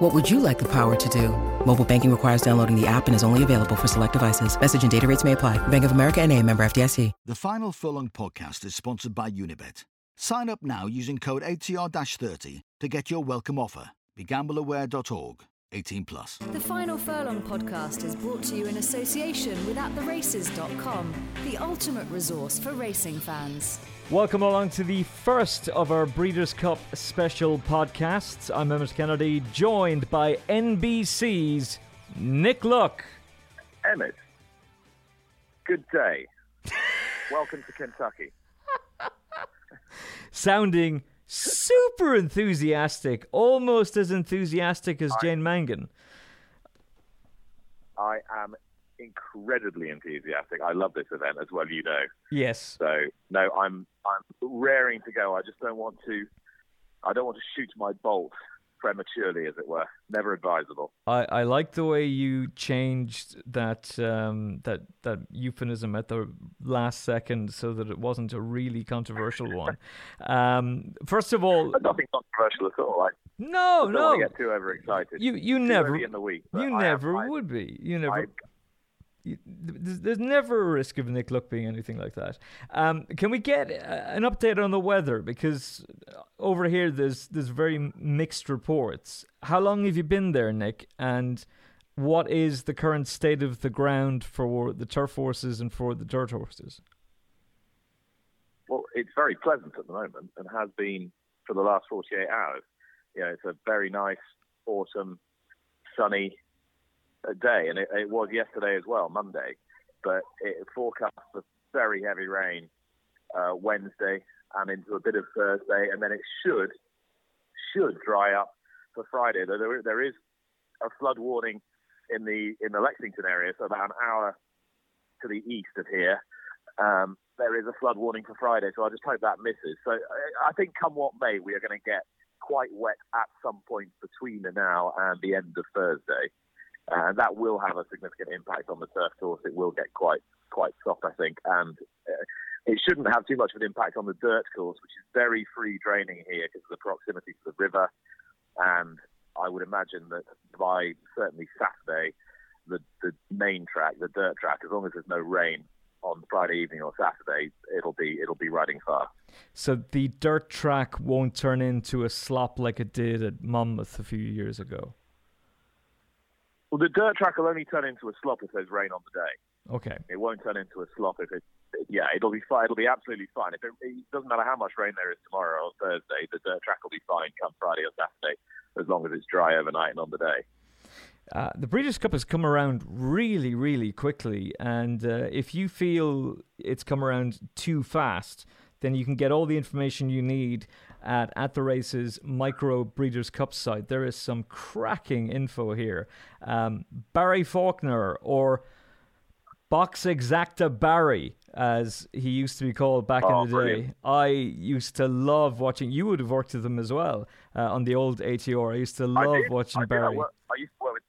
What would you like the power to do? Mobile banking requires downloading the app and is only available for select devices. Message and data rates may apply. Bank of America and a member FDIC. The final Furlong podcast is sponsored by Unibet. Sign up now using code ATR-30 to get your welcome offer. BeGambleAware.org. 18 plus. The Final Furlong podcast is brought to you in association with AtTheRaces.com, the ultimate resource for racing fans. Welcome along to the first of our Breeders' Cup special podcasts. I'm Emmet Kennedy, joined by NBC's Nick Luck. Emmet, good day. Welcome to Kentucky. Sounding super enthusiastic, almost as enthusiastic as Jane Mangan. I am incredibly enthusiastic. I love this event as well, you know. Yes. So no, I'm I'm raring to go. I just don't want to. I don't want to shoot my bolt prematurely, as it were. Never advisable. I, I like the way you changed that um, that that euphemism at the last second so that it wasn't a really controversial one. Um, first of all, Nothing controversial at all. I no, don't no, want to get too overexcited. you you Too never in the week. you I never I- would be. You never. There's never a risk of Nick Luck being anything like that. Um, can we get uh, an update on the weather? Because uh, over here, there's there's very mixed reports. How long have you been there, Nick? And what is the current state of the ground for the turf horses and for the dirt horses? well, it's very pleasant at the moment and has been for the last 48 hours. You know, it's a very nice autumn, sunny uh, day, and it, it was yesterday as well, Monday. But it forecasts for very heavy rain uh, Wednesday and into a bit of Thursday, and then it should should dry up for Friday. Though there, there is a flood warning in the in the Lexington area, so about an hour to the east of here. Um, there is a flood warning for Friday, so I just hope that misses. So I, think, come what may, we are going to get quite wet at some point between now and the end of Thursday, and that will have a significant impact on the turf course. It will get quite quite soft, I think, and uh, it shouldn't have too much of an impact on the dirt course, which is very free draining here because of the proximity to the river. And I would imagine that by certainly Saturday, the the main track, the dirt track, as long as there's no rain on Friday evening or Saturday, it'll be it'll be riding fast. So the dirt track won't turn into a slop like it did at Monmouth a few years ago. Well, the dirt track will only turn into a slop if there's rain on the day. Okay. It won't turn into a slop if it. Yeah, it'll be fine. It'll be absolutely fine. If it, it doesn't matter how much rain there is tomorrow or Thursday, the dirt track will be fine come Friday or Saturday, as long as it's dry overnight and on the day. Uh, the Breeders' Cup has come around really, really quickly, and uh, if you feel it's come around too fast, then you can get all the information you need at at the races micro Breeders' Cup site. There is some cracking info here. Um, Barry Faulkner or Box Exacta Barry, as he used to be called back Oh, in the day. brilliant. I used to love watching. You would have worked with him as well uh, on the old ATR. I used to love watching I did. I, Barry. work, I used to work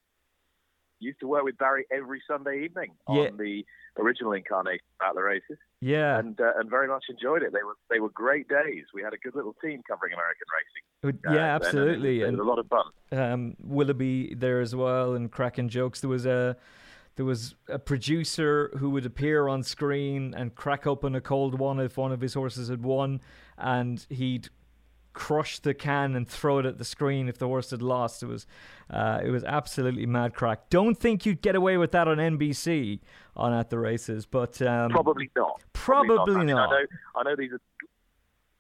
used to work with Barry every Sunday evening Yeah. on the original incarnation at the races, Yeah, and uh, and very much enjoyed it. They were they were great days. We had a good little team covering American racing. Uh, uh, yeah, then, and it was- absolutely. It was, And a lot of fun. um, Willoughby there as well, and cracking jokes. There was a there was a producer who would appear on screen and crack open a cold one if one of his horses had won, and he'd crush the can and throw it at the screen if the horse had lost. It was uh, it was absolutely mad crack. Don't think you'd get away with that on NBC on at the races, but um, Probably not. probably I mean, not. I know. I know these are.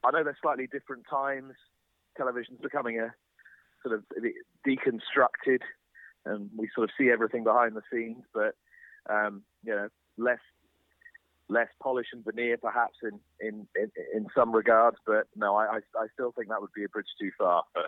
I know they're slightly different times. Television's becoming a sort of deconstructed, and we sort of see everything behind the scenes. But um, you know, less less polish and veneer, perhaps in in in, in some regards. But no, I, I still think that would be a bridge too far for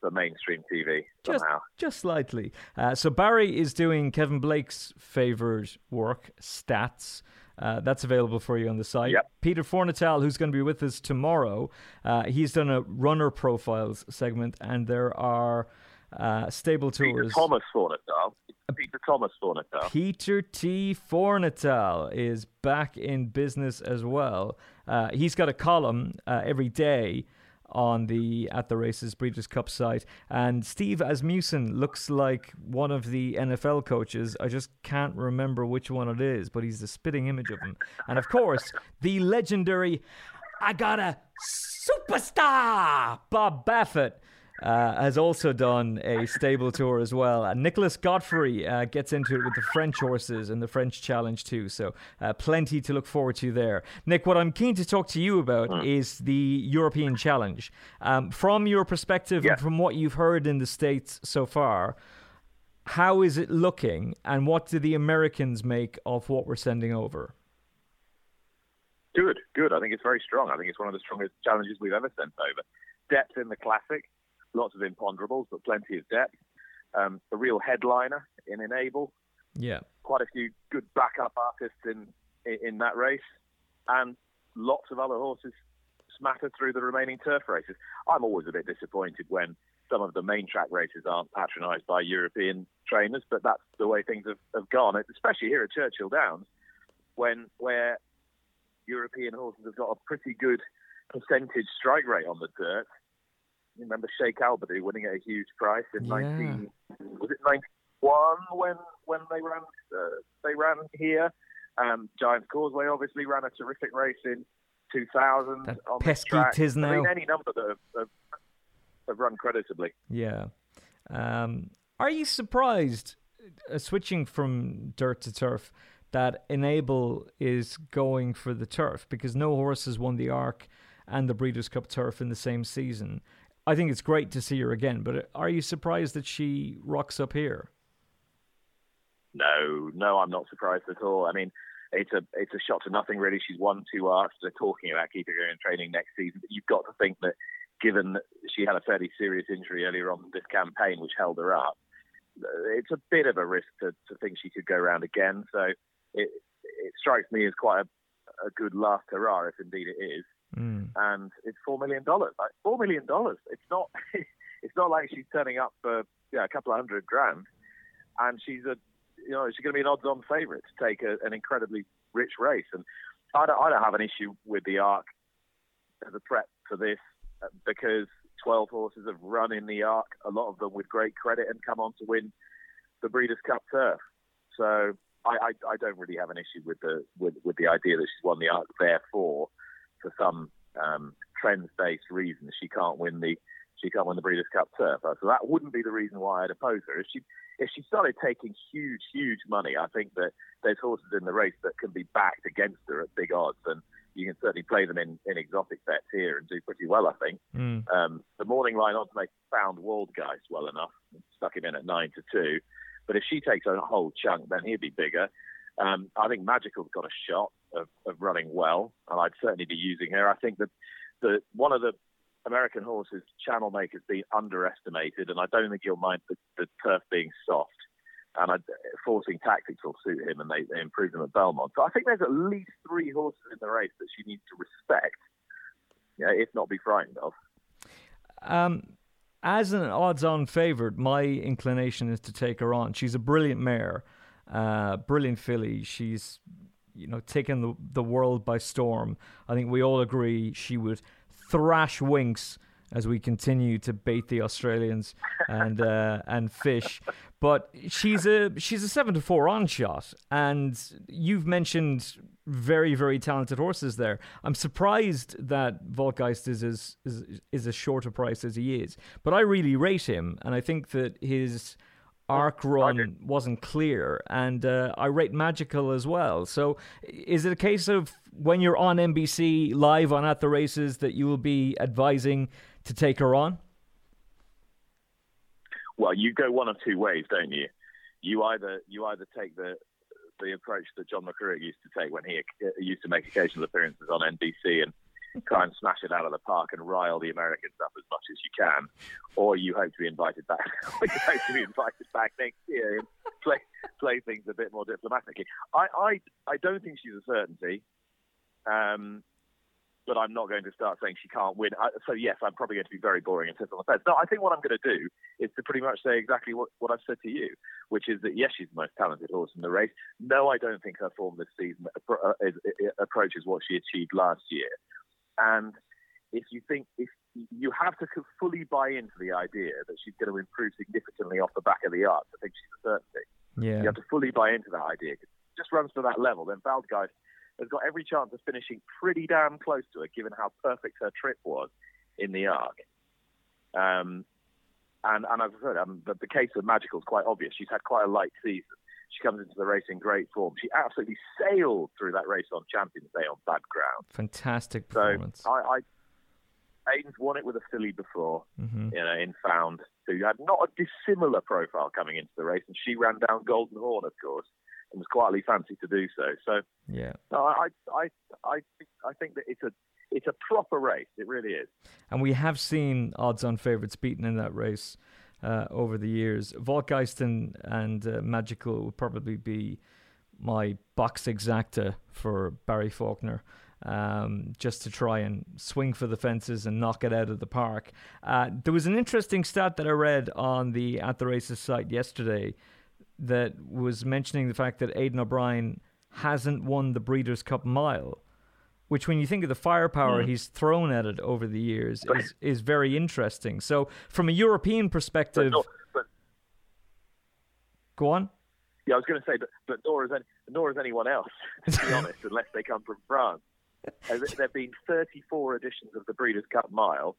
for mainstream TV just somehow. just slightly. Uh, so Barry is doing Kevin Blake's favorite work, stats. Uh, that's available for you on the site. Yep. Peter Fornatale, who's going to be with us tomorrow, uh, he's done a runner profiles segment, and there are uh, stable tours. Peter Thomas Fornatale. Peter Thomas Fornatale. Peter T. Fornatale is back in business as well. Uh, he's got a column uh, every day on the At the Races Breeders' Cup site. And Steve Asmussen looks like one of the NFL coaches. I just can't remember which one it is, but he's the spitting image of him. And of course, the legendary I got a superstar Bob Baffert uh, has also done a stable tour as well. Uh, Nicholas Godfrey uh, gets into it with the French horses and the French Challenge too. So uh, plenty to look forward to there. Nick, what I'm keen to talk to you about mm. is the European Challenge. Um, from your perspective yeah. and from what you've heard in the States so far, how is it looking and what do the Americans make of what we're sending over? Good, good. I think it's very strong. I think it's one of the strongest challenges we've ever sent over. Depth in the classic, lots of imponderables, but plenty of depth. Um, a real headliner in Enable. Yeah. Quite a few good backup artists in, in, in that race, and lots of other horses smattered through the remaining turf races. I'm always a bit disappointed when some of the main track races aren't patronised by European trainers, but that's the way things have, have gone, especially here at Churchill Downs, when where European horses have got a pretty good percentage strike rate on the dirt you remember Sheikh Albadou winning at a huge price in yeah. 19 was it 91 when when they ran uh, they ran here. Um, Giants Causeway obviously ran a terrific race in 2000 that on pesky track. Tiznow. I mean, any number that have, have, have run creditably. Yeah. Um, are you surprised, uh, switching from dirt to turf, that Enable is going for the turf? Because no horse has won the Arc and the Breeders' Cup turf in the same season. I think it's great to see her again. But are you surprised that she rocks up here? No, no, I'm not surprised at all. I mean, it's a it's a shot to nothing really. She's won two arcs. They're talking about keeping her in training next season, but you've got to think that given that she had a fairly serious injury earlier on this campaign, which held her up, it's a bit of a risk to, to think she could go around again. So it it strikes me as quite a, a good last hurrah, if indeed it is. Mm. And it's four million dollars. Like four million dollars. It's not. it's not like she's turning up for yeah, a couple of hundred grand, and she's a you know she's going to be an odds-on favourite to take a, an incredibly rich race. And I don't, I don't have an issue with the Arc as a prep for this uh, because 12 horses have run in the Arc, a lot of them with great credit, and come on to win the Breeders' Cup Turf. So I, I, I don't really have an issue with the with, with the idea that she's won the Arc. Therefore, for some um, trends-based reasons, she can't win the she can't win the Breeders' Cup Turf. So that wouldn't be the reason why I'd oppose her. If she if she started taking huge, huge money, I think that there's horses in the race that can be backed against her at big odds, and you can certainly play them in, in exotic bets here and do pretty well. I think mm. um, the morning line odds make found Waldgeist well enough, stuck him in at nine to two. But if she takes a whole chunk, then he'd be bigger. Um, I think Magical's got a shot of, of running well, and I'd certainly be using her. I think that the one of the American horses, Channel Maker's been underestimated, and I don't think he'll mind the, the turf being soft. And I, forcing tactics will suit him, and they, they improve them at Belmont. So I think there's at least three horses in the race that she needs to respect, you know, if not be frightened of. Um, as an odds-on favourite, my inclination is to take her on. She's a brilliant mare, uh, brilliant filly. She's you know, taken the, the world by storm. I think we all agree she would thrash Winks as we continue to bait the Australians and uh, and fish. But she's a she's a seven to four on shot, and you've mentioned very very talented horses there. I'm surprised that Waldgeist is as is, is as short a price as he is, but I really rate him, and I think that his arc run wasn't clear, and uh, I rate Magical as well. So, is it a case of when you're on NBC live on At the Races that you will be advising to take her on? Well, you go one of two ways, don't you? You either you either take the the approach that John McCririck used to take when he used to make occasional appearances on NBC and try and smash it out of the park and rile the Americans up as much as you can, or you hope to be invited back. you hope to be invited back next year play play things a bit more diplomatically. I I, I don't think she's a certainty. Um, but I'm not going to start saying she can't win. I, so yes, I'm probably going to be very boring and sit on the fence. No, I think what I'm going to do is to pretty much say exactly what, what I've said to you, which is that yes, she's the most talented horse in the race. No, I don't think her form this season uh, is, approaches what she achieved last year. And if you think if you have to fully buy into the idea that she's going to improve significantly off the back of the arc, I think she's a certainty. Yeah. You have to fully buy into that idea. It just runs to that level. Then Waldgeist has got every chance of finishing pretty damn close to it, given how perfect her trip was in the arc. Um, and, and as I said, um, the, the case of Magical is quite obvious. She's had quite a light season. She comes into the race in great form. She absolutely sailed through that race on Champions Day on bad ground. Fantastic performance. So I, I Aidan's won it with a filly before, mm-hmm. you know, in Found, who had not a dissimilar profile coming into the race, and she ran down Golden Horn, of course and was quietly fancied to do so. So yeah, no, I I I think I think that it's a it's a proper race. It really is. And we have seen odds-on favourites beaten in that race uh, over the years. Waldgeist and uh, Magical would probably be my box exacta for Barry Faulkner. Um, just to try and swing for the fences and knock it out of the park. Uh, there was an interesting stat that I read on the At the Races site yesterday that was mentioning the fact that Aidan O'Brien hasn't won the Breeders' Cup Mile, which, when you think of the firepower mm. he's thrown at it over the years, is is very interesting. So, from a European perspective, but, no, but, go on. Yeah, I was going to say, but, but nor is any, nor is anyone else, to be honest, unless they come from France. There have been 34 editions of the Breeders' Cup Mile,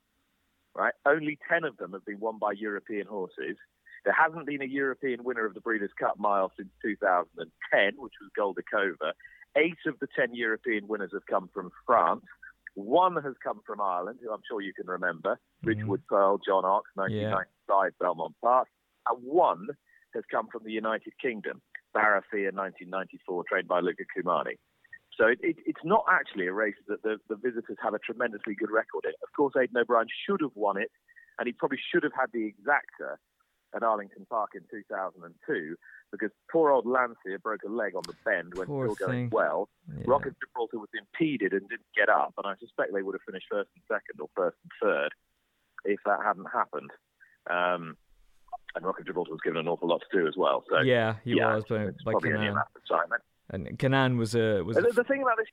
right? Only 10 of them have been won by European horses. There hasn't been a European winner of the Breeders' Cup Mile since 2010, which was Goldikova. Eight of the 10 European winners have come from France. One has come from Ireland, who I'm sure you can remember, mm-hmm. Ridgewood Pearl, John Oxx, 1995, yeah. Belmont Park. And one has come from the United Kingdom, Barathea, 1994, trained by Luca Cumani. So it, it, it's not actually a race that the, the visitors have a tremendously good record in. Of course, Aidan O'Brien should have won it, and he probably should have had the exacta at Arlington Park in 2002 because poor old Landseer broke a leg on the bend when poor still going well. Yeah. Rock of Gibraltar was impeded and didn't get up, and I suspect they would have finished first and second or first and third if that hadn't happened. Um, and Rock of Gibraltar was given an awful lot to do as well. So yeah, he yeah, was by, by probably. Only and Kanaan was a was. The, a... the thing about this.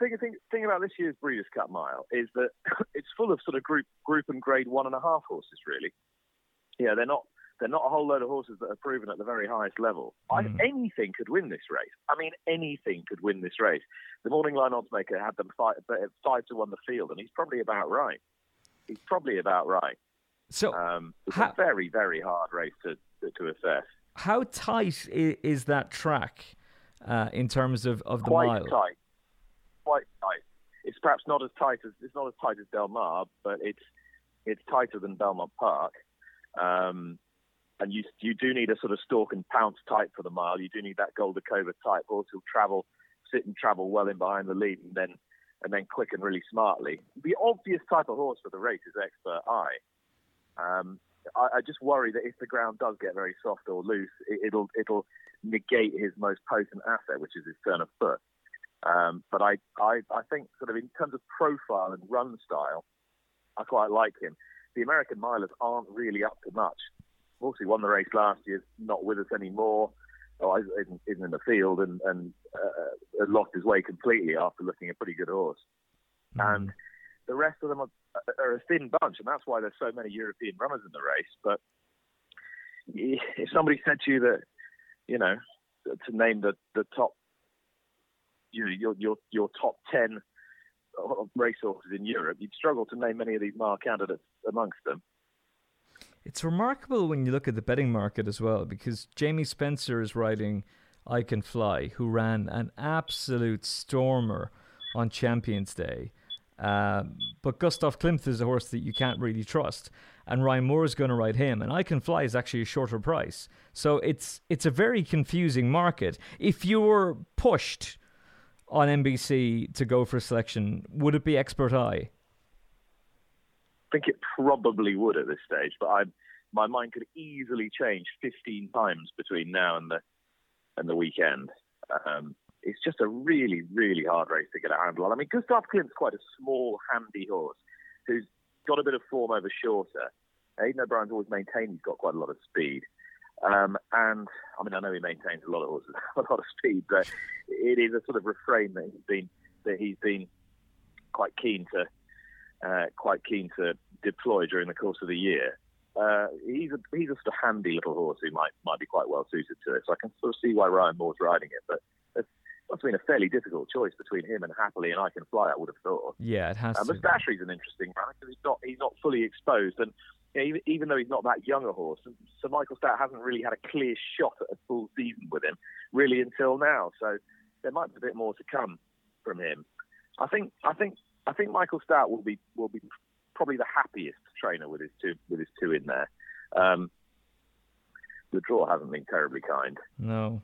Thing, thing, thing about this year's Breeders' Cup Mile is that it's full of sort of group group and grade one and a half horses, really yeah, they're not they're not a whole load of horses that are proven at the very highest level. Mm. I, anything could win this race. I mean, anything could win this race. The morning line oddsmaker had them five, five to one the field, and he's probably about right. He's probably about right. So um, it's how, a very, very hard race to, to, assess. How tight is, is that track uh, in terms of, of the Quite mile? tight. Quite tight. It's perhaps not as tight as it's not as tight as Del Mar, but it's it's tighter than Belmont Park. Um, and you you do need a sort of stalk and pounce type for the mile. You do need that Goldikova type horse who'll travel, sit and travel well in behind the lead, and then and then quicken really smartly. The obvious type of horse for the race is Expert Eye. Um, I, I, just worry that if the ground does get very soft or loose, it, will it'll negate his most potent asset, which is his turn of foot. Um, but I, I I think sort of in terms of profile and run style, I quite like him the American milers aren't really up to much. Obviously, won the race last year, not with us anymore. Oh, isn't, isn't in the field and, and uh, lost his way completely after looking a pretty good horse. Mm. And the rest of them are, are, a thin bunch, and that's why there's so many European runners in the race. But if somebody said to you that, you know, to name the, the top, you know, your your your top ten racehorses in Europe, you'd struggle to name many of these mile candidates amongst them. It's remarkable when you look at the betting market as well, because Jamie Spencer is riding I Can Fly, who ran an absolute stormer on Champions Day. Um, but Gustav Klimt is a horse that you can't really trust, and Ryan Moore is going to ride him. And I Can Fly is actually a shorter price, so it's it's a very confusing market. If you were pushed on NBC to go for a selection, would it be Expert Eye? I think it probably would at this stage, but I'm my mind could easily change 15 times between now and the and the weekend. Um, it's just a really, really hard race to get a handle on. I mean, Gustav Klimt's quite a small, handy horse who's got a bit of form over shorter. Aidan O'Brien's always maintained he's got quite a lot of speed. Um, and I mean, I know he maintains a lot of horses, a lot of speed, but it is a sort of refrain that he's been that he's been quite keen to uh, quite keen to deploy during the course of the year. Uh, he's a he's a sort of handy little horse who might might be quite well suited to it. So I can sort of see why Ryan Moore's riding it, but it's must have been a fairly difficult choice between him and Happily and I Can Fly. I would have thought. Yeah, it has. Um, to. Mustashry's an interesting runner because he's not he's not fully exposed, and you know, even, even though he's not that young a horse, Sir Michael Stoute hasn't really had a clear shot at a full season with him really until now. So there might be a bit more to come from him. I think I think I think Michael Stoute will be will be probably the happiest trainer with his two with his two in there. Um, the draw hasn't been terribly kind. No.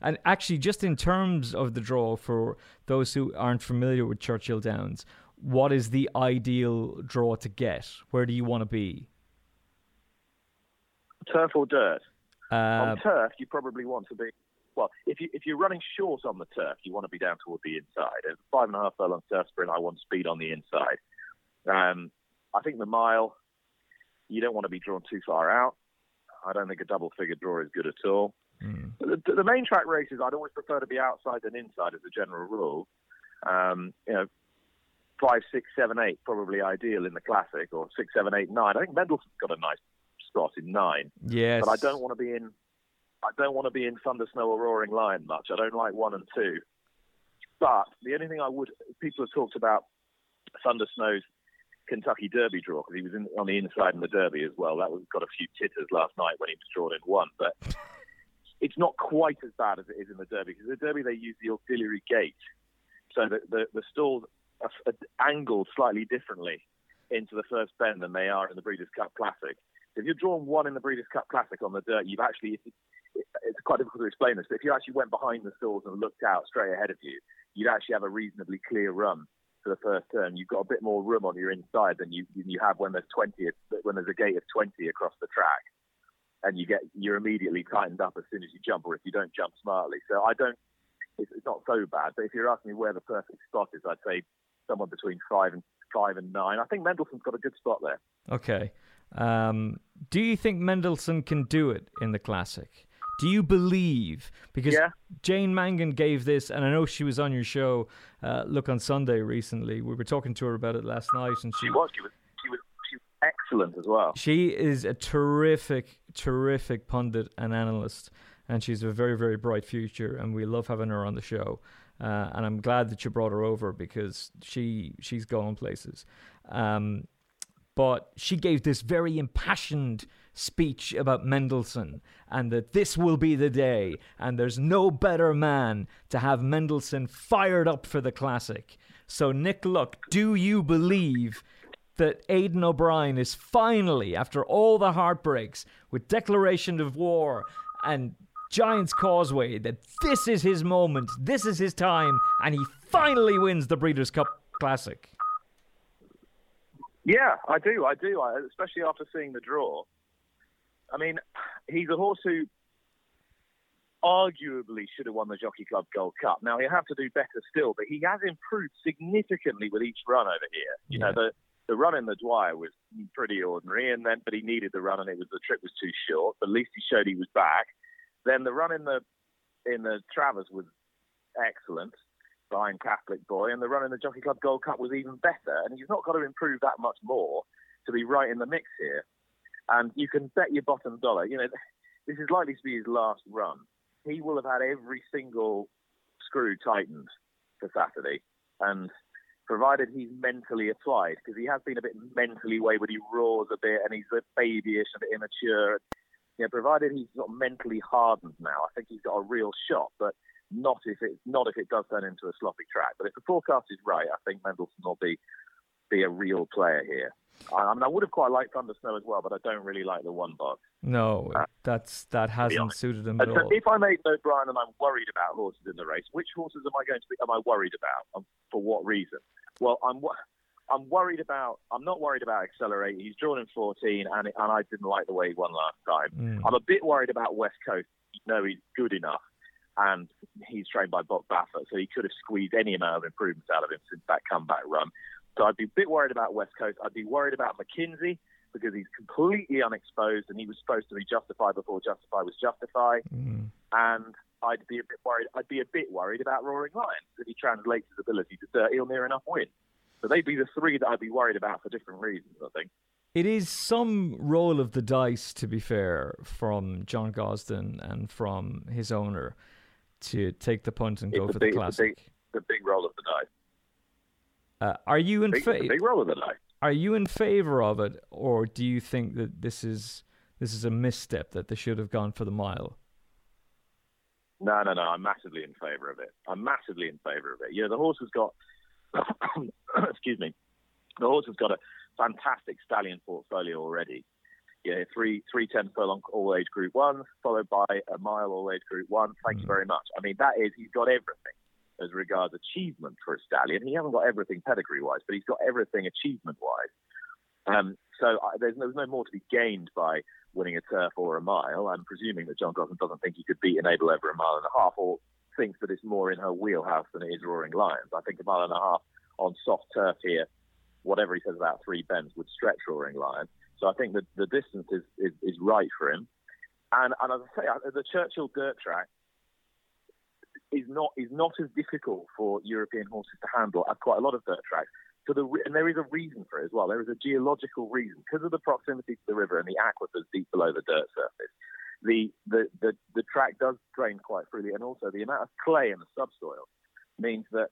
And actually, just in terms of the draw, for those who aren't familiar with Churchill Downs, what is the ideal draw to get? Where do you want to be? Turf or dirt? Uh, on turf, you probably want to be. Well, if you if you're running short on the turf, you want to be down toward the inside. At five and a half furlong turf sprint, I want speed on the inside. Um, I think the mile, you don't want to be drawn too far out. I don't think a double figure draw is good at all. mm. The, the main track races, I'd always prefer to be outside than inside as a general rule. Um, you know, five, six, seven, eight, probably ideal in the classic, or six, seven, eight, nine. I think Mendelssohn's got a nice spot in nine, Yes. but I don't want to be in. I don't want to be in Thunder, Snow, or Roaring Lion much. I don't like one and two. But the only thing I would, people have talked about Thunder Snow's Kentucky Derby draw because he was in, on the inside in the Derby as well. That was got a few titters last night when he was drawn in one, but it's not quite as bad as it is in the Derby because in the Derby they use the auxiliary gate, so the the, the stalls are, are angled slightly differently into the first bend than they are in the Breeders' Cup Classic. If you're drawn one in the Breeders' Cup Classic on the dirt, you've actually it's quite difficult to explain this, but if you actually went behind the stalls and looked out straight ahead of you, you'd actually have a reasonably clear run for the first turn. You've got a bit more room on your inside than you you have when there's 20 when there's a gate of 20 across the track, and you get you're immediately tightened up as soon as you jump, or if you don't jump smartly. So I don't. It's, not so bad, but if you're asking me where the perfect spot is, I'd say somewhere between five and five and nine. I think Mendelssohn's got a good spot there. Okay. Um, do you think Mendelssohn can do it in the classic? Do you believe? Because Yeah. Jane Mangan gave this, and I know she was on your show, uh, Luck on Sunday recently. We were talking to her about it last night, and she She was. She was. She was. She was excellent as well. she is a terrific, terrific pundit and analyst, and she's a very, very bright future, and we love having her on the show. Uh, and I'm glad that you brought her over because she she's going places. Um, but she gave this very impassioned speech about Mendelssohn and that this will be the day, and there's no better man to have Mendelssohn fired up for the classic. So, Nick Luck, do you believe that Aidan O'Brien is finally, after all the heartbreaks with declaration of war and Giants Causeway, that this is his moment, this is his time, and he finally wins the Breeders' Cup Classic? Yeah, I do. I do. I, especially after seeing the draw. I mean, he's a horse who arguably should have won the Jockey Club Gold Cup. Now he'll have to do better still, but he has improved significantly with each run over here. You know, the the run in the Dwyer was pretty ordinary, and then but he needed the run, and it was the trip was too short. But at least he showed he was back. Then the run in the in the Travers was excellent behind Catholic Boy, and the run in the Jockey Club Gold Cup was even better. And he's not got to improve that much more to be right in the mix here. And you can bet your bottom dollar, you know, this is likely to be his last run. He will have had every single screw tightened for Saturday, and provided he's mentally applied, because he has been a bit mentally wayward, he roars a bit, and he's a babyish and a bit immature. You know, provided he's of mentally hardened now, I think he's got a real shot. But not if it not if it does turn into a sloppy track. But if the forecast is right, I think Mendelssohn will be be a real player here. I, I mean, I would have quite liked Thunder Snow as well, but I don't really like the one box. No, that's that hasn't suited him at so all. if I made no Brian and I'm worried about horses in the race, which horses am I going to be? Am I worried about? And for what reason? Well, I'm. I'm worried about. I'm not worried about Accelerate. He's drawn in 14, and and I didn't like the way he won last time. Mm. I'm a bit worried about West Coast. You know he's good enough, and he's trained by Bob Baffert, so he could have squeezed any amount of improvements out of him since that comeback run. So I'd be a bit worried about West Coast. I'd be worried about McKinzie because he's completely unexposed, and he was supposed to be Justify before Justify was Justify. Mm. And I'd be a bit worried. I'd be a bit worried about Roaring Lions if he translates his ability to Dirt. He'll near enough win. So they'd be the three that I'd be worried about for different reasons. I think. It is some roll of the dice, to be fair, from John Gosden and from his owner to take the punt and It's go for big- the it's a big- classic. The big roll of the dice. Uh, are you in Big, it's big roll of the dice. Are you in favor of it, or do you think that this is this is a misstep that they should have gone for the mile? No, no, no. I'm massively in favour of it. I'm massively in favour of it. You know, the horse has got, excuse me, the horse has got a fantastic stallion portfolio already. Yeah, three three ten furlong all age group one, followed by a mile all age group one. Thank you very much. I mean, that is he's got everything as regards achievement for a stallion. He hasn't got everything pedigree wise, but he's got everything achievement wise. Um, so I, there's, no, there's no more to be gained by winning a turf or a mile. I'm presuming that John Gosden doesn't think he could beat Enable over a mile and a half, or thinks that it's more in her wheelhouse than it is Roaring Lions. I think a mile and a half on soft turf here, whatever he says about three bends, would stretch Roaring Lion. So I think that the distance is, is, is right for him. And, and as I say, the Churchill dirt track is not is not as difficult for European horses to handle as quite a lot of dirt tracks. So the, and there is a reason for it as well. There is a geological reason because of the proximity to the river and the aquifers deep below the dirt surface. The, the, the, the track does drain quite freely, and also the amount of clay in the subsoil means that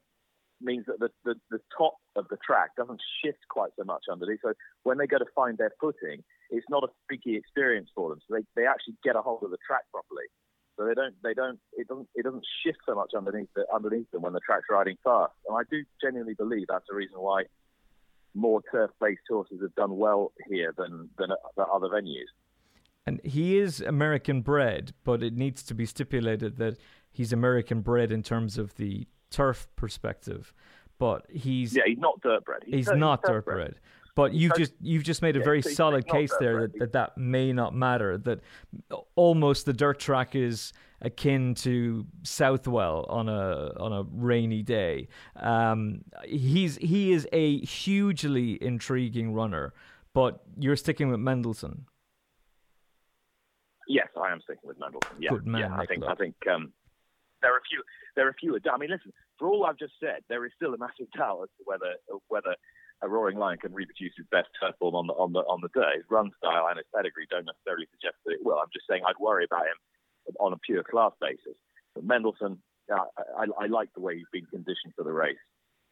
means that the, the, the top of the track doesn't shift quite so much underneath. So when they go to find their footing, it's not a freaky experience for them. So they, they actually get a hold of the track properly. So they don't they don't it doesn't it doesn't shift so much underneath the, underneath them when the track's riding fast. And I do genuinely believe that's the reason why more turf-based horses have done well here than than other venues. And he is American bred, but it needs to be stipulated that he's American bred in terms of the turf perspective. But he's Yeah, he's not dirt bred. he's dirt- not dirt turf-bred. bred. But you've just you've just made a Yeah, very so solid case there that, that that may not matter. That almost the dirt track is akin to Southwell on a on a rainy day. Um, he's he is a hugely intriguing runner, but you're sticking with Mendelssohn. Yes, I am sticking with Mendelssohn. Yeah, Good man, yeah. I think I think um, there are a few. There are a few. I mean, listen. For all I've just said, there is still a massive doubt as to whether whether a Roaring Lion can reproduce his best turf form on the on the on the day. His run style and his pedigree don't necessarily suggest that it will. I'm just saying I'd worry about him on a pure class basis. But Mendelssohn, uh, I, I, I like the way he's been conditioned for the race,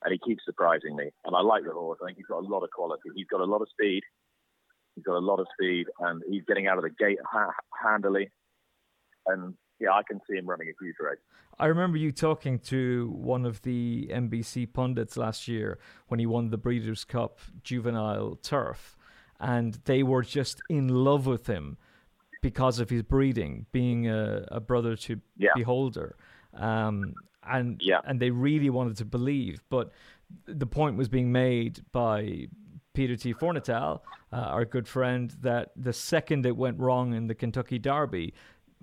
and he keeps surprising me. And I like the horse. I think he's got a lot of quality. He's got a lot of speed. He's got a lot of speed, and he's getting out of the gate ha- handily. And yeah, I can see him running a huge race. I remember you talking to one of the NBC pundits last year when he won the Breeders' Cup Juvenile Turf, and they were just in love with him because of his breeding, being a, a brother to Yeah. Beholder, um, and Yeah. and they really wanted to believe. But the point was being made by Peter T. Fornatale, uh, our good friend, that the second it went wrong in the Kentucky Derby,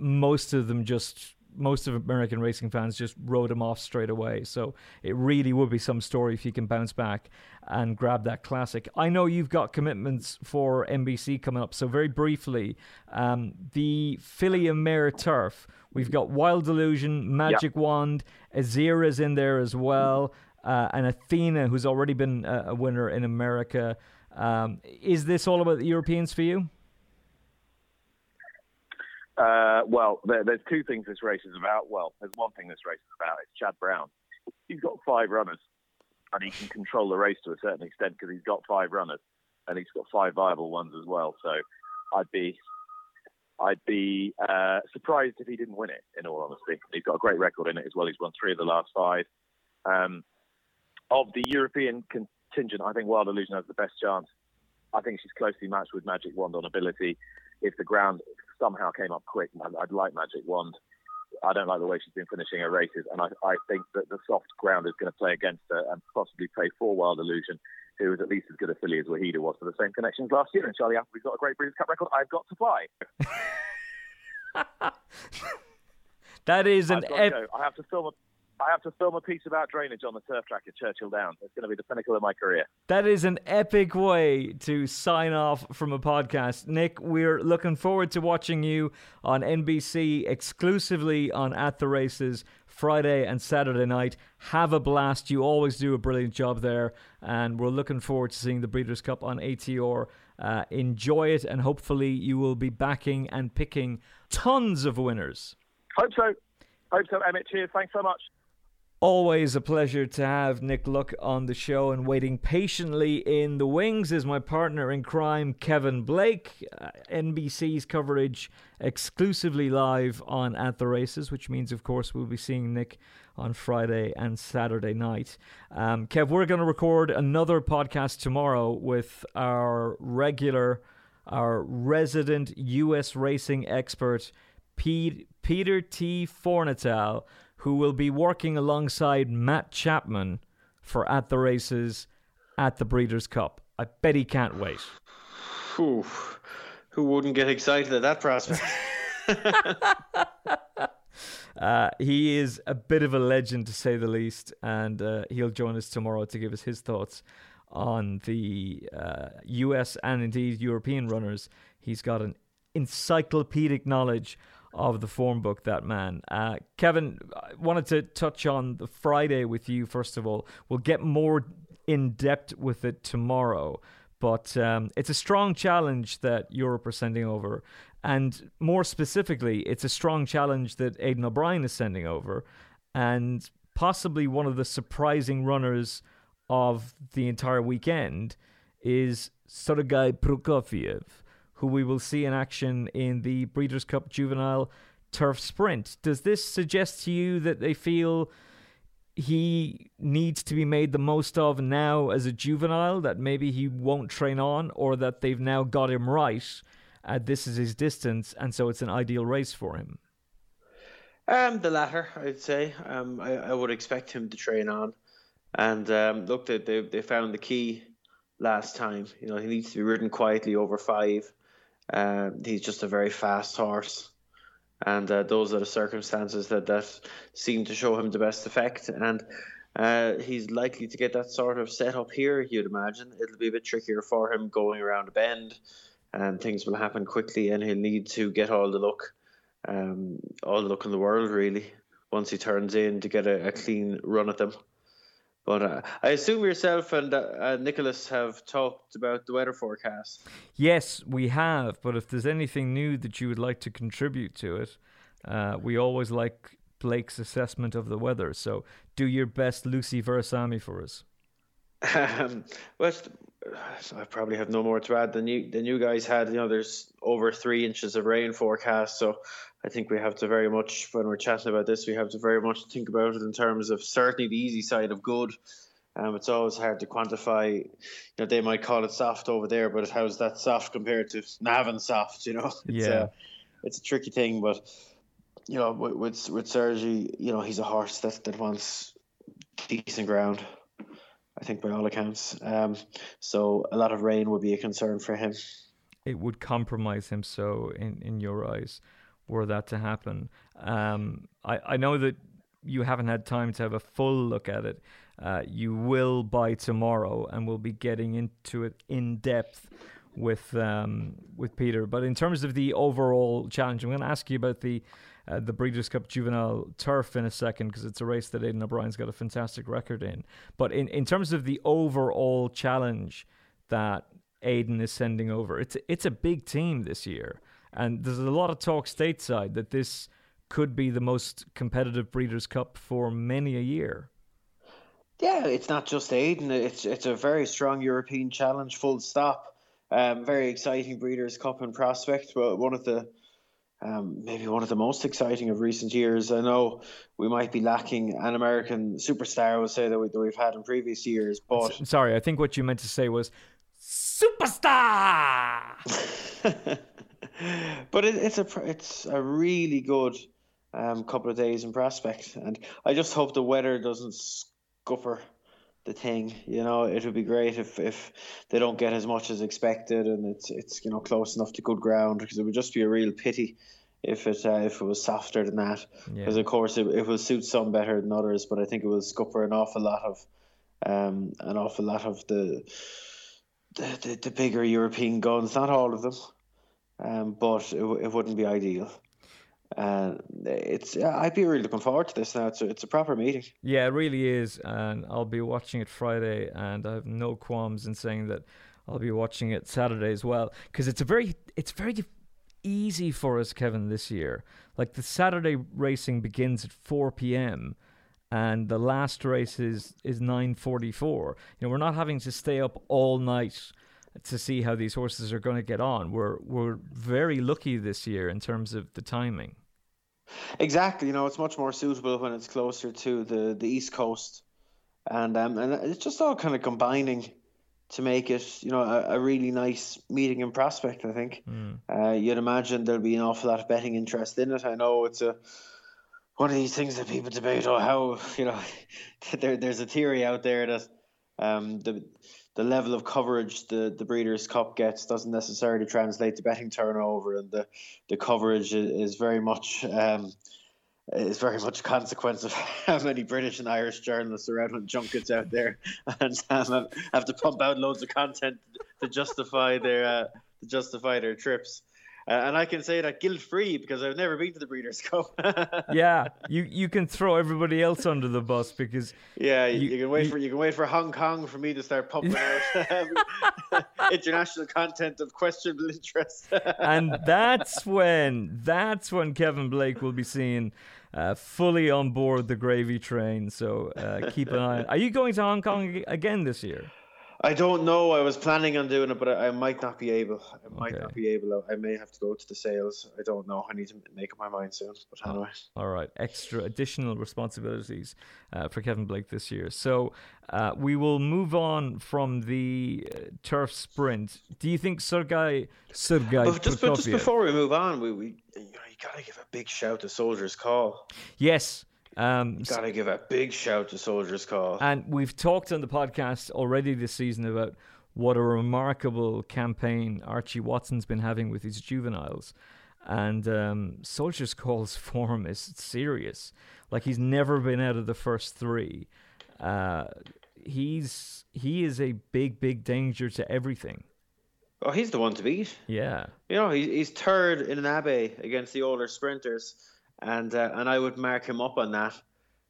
most of them just most of American racing fans just wrote him off straight away. So it really would be some story if he can bounce back and grab that classic. I know you've got commitments for NBC coming up. So very briefly, um, the Filly and Mare Turf. We've got Wild Illusion, Magic Wand, Azira's in there as well, uh, and Athena, who's already been a, a winner in America. Um, is this all about the Europeans for you? Uh, well, there, there's two things this race is about. Well, there's one thing this race is about. It's Chad Brown. He's got five runners, and he can control the race to a certain extent because he's got five runners, and he's got five viable ones as well. So, I'd be, I'd be uh, surprised if he didn't win it. In all honesty, he's got a great record in it as well. He's won three of the last five. Um, of the European contingent, I think Wild Illusion has the best chance. I think she's closely matched with Magic Wand on ability. If the ground somehow came up quick, I'd, I'd like Magic Wand. I don't like the way she's been finishing her races, and I, I think that the soft ground is going to play against her and possibly play for Wild Illusion, who is at least as good a filly as Wuheida was for the same connections last year. And Charlie Appleby's got a great Breeders' Cup record. I've got to fly. that is an. Ep- I have to film a I have to film a piece about drainage on the turf track at Churchill Downs. It's going to be the pinnacle of my career. That is an epic way to sign off from a podcast. Nick, we're looking forward to watching you on NBC exclusively on At the Races Friday and Saturday night. Have a blast. You always do a brilliant job there. And we're looking forward to seeing the Breeders' Cup on ATR. Uh, enjoy it, and hopefully, you will be backing and picking tons of winners. Hope so. Hope so, Emmet. Cheers. Thanks so much. Always a pleasure to have Nick Luck on the show, and waiting patiently in the wings is my partner in crime, Kevin Blake. Uh, NBC's coverage exclusively live on At the Races, which means, of course, we'll be seeing Nick on Friday and Saturday night. Um, Kev, we're going to record another podcast tomorrow with our regular, our resident US racing expert, Pete, Peter T. Fornatale who will be working alongside Matt Chapman for At the Races at the Breeders' Cup. I bet he can't wait. Who wouldn't get excited at that prospect? uh, he is a bit of a legend, to say the least, and uh, he'll join us tomorrow to give us his thoughts on the uh, US and indeed European runners. He's got an encyclopedic knowledge of the form book, that man. Uh, Kevin, I wanted to touch on the Friday with you, first of all. We'll get more in depth with it tomorrow, but um, it's a strong challenge that Europe are sending over. And more specifically, it's a strong challenge that Aidan O'Brien is sending over. And possibly one of the surprising runners of the entire weekend is Sergei Prokofiev who we will see in action in the Breeders' Cup Juvenile Turf Sprint. Does this suggest to you that they feel he needs to be made the most of now as a juvenile, that maybe he won't train on, or that they've now got him right? Uh, this is his distance, and so it's an ideal race for him. Um, the latter, I'd say. Um, I, I would expect him to train on, and um, look, they, they they found the key last time. You know, he needs to be ridden quietly over five. Uh, he's just a very fast horse, and uh, those are the circumstances that that seem to show him the best effect. And uh, he's likely to get that sort of setup here. You'd imagine it'll be a bit trickier for him going around a bend, and things will happen quickly, and he'll need to get all the luck, um, all the luck in the world really, once he turns in to get a, a clean run at them. But uh, I assume yourself and uh, Nicholas have talked about the weather forecast. Yes, we have. But if there's anything new that you would like to contribute to it, uh, we always like Blake's assessment of the weather. So do your best, Lucy Verasamy, for us. Um, well, I probably have no more to add than you than you guys had. You know, there's over three inches of rain forecast, so I think we have to very much when we're chatting about this, we have to very much think about it in terms of certainly the easy side of good. Um, it's always hard to quantify. You know, they might call it soft over there, but how's that soft compared to Navan soft? You know, it's, yeah, uh, it's a tricky thing. But you know, with with, with Sergi, you know, he's a horse that that wants decent ground. I think by all accounts. Um, so a lot of rain would be a concern for him. It would compromise him so in, in your eyes were that to happen. Um, I, I know that you haven't had time to have a full look at it. Uh, you will by tomorrow, and we'll be getting into it in depth with um, with Peter. But in terms of the overall challenge, I'm going to ask you about the uh, the Breeders' Cup Juvenile Turf in a second because it's a race that Aidan O'Brien's got a fantastic record in. But in, in terms of the overall challenge that Aidan is sending over, it's it's a big team this year, and there's a lot of talk stateside that this could be the most competitive Breeders' Cup for many a year. Yeah, it's not just Aidan. It's it's a very strong European challenge, full stop. Um, very exciting Breeders' Cup in prospect, but one of the um, maybe one of the most exciting of recent years. I know we might be lacking an American superstar, I would say, that, we, have had in previous years. But sorry, I think what you meant to say was superstar. but it, it's a it's a really good um, couple of days in prospect, and I just hope the weather doesn't scupper the thing. You know, it would be great if, if they don't get as much as expected, and it's it's you know close enough to good ground because it would just be a real pity if it uh, if it was softer than that. Because yeah. of course it, it will suit some better than others, but I think it will scupper an awful lot of um an awful lot of the the, the, the bigger European guns. Not all of them, um, but it, it wouldn't be ideal. And it's yeah, I'd be really looking forward to this now. It's a, it's a proper meeting. Yeah, it really is, and I'll be watching it Friday, and I have no qualms in saying that I'll be watching it Saturday as well because it's a very it's very easy for us, Kevin, this year. Like the Saturday racing begins at four p.m. and the last race is is nine forty four. You know, we're not having to stay up all night to see how these horses are going to get on. We're we're very lucky this year in terms of the timing. Exactly, you know, it's much more suitable when it's closer to the, the east coast, and um, and it's just all kind of combining to make it, you know, a, a really nice meeting in prospect. I think mm. uh, you'd imagine there'll be an awful lot of betting interest in it. I know it's a one of these things that people debate. Oh, how you know, there, there's a theory out there that um, the the level of coverage the, the Breeders' Cup gets doesn't necessarily translate to betting turnover, and the the coverage is, very much um, is very much a consequence of how many British and Irish journalists are out on junkets out there and um, have to pump out loads of content to justify their uh, to justify their trips. Uh, and I can say that guilt free because I've never been to the Breeders' Cup. yeah, you you can throw everybody else under the bus because yeah, you, you can wait you, for you can wait for Hong Kong for me to start pumping out international content of questionable interest. and that's when that's when Kevin Blake will be seen uh, fully on board the gravy train. So uh, keep an eye. Are you going to Hong Kong again this year? I don't know. I was planning on doing it, but I, I might not be able. I might okay. not be able. I may have to go to the sales. I don't know. I need to make up my mind soon. But oh, anyway. All right. Extra additional responsibilities uh, for Kevin Blake this year. So uh, we will move on from the uh, turf sprint. Do you think Sergei Sergei? But just, but just before we move on, we, we you, know, you gotta give a big shout to Soldier's Call. Yes. Um, Gotta give a big shout to Soldier's Call. And we've talked on the podcast already this season about what a remarkable campaign Archie Watson's been having with his juveniles. And um, Soldier's Call's form is serious. Like he's never been out of the first three. Uh, he's he is a big, big danger to everything. Oh, he's the one to beat. Yeah. You know, he's, he's third in an Abbaye against the older sprinters and uh, and I would mark him up on that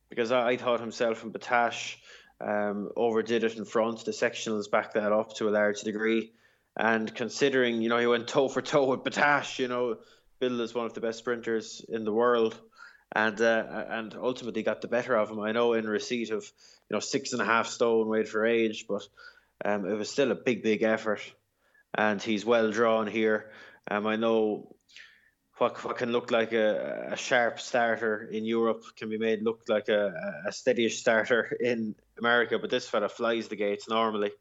because I, I thought himself and Battaash um, overdid it in front. The sectionals backed that up to a large degree, and considering you know he went toe for toe with Battaash, you know, Bill is one of the best sprinters in the world. And uh, and ultimately got the better of him. I know in receipt of you know six and a half stone weight for age, but um, it was still a big big effort, and he's well drawn here. Um, I know what what can look like a, a sharp starter in Europe can be made look like a, a steadyish starter in America. But this fella flies the gates normally,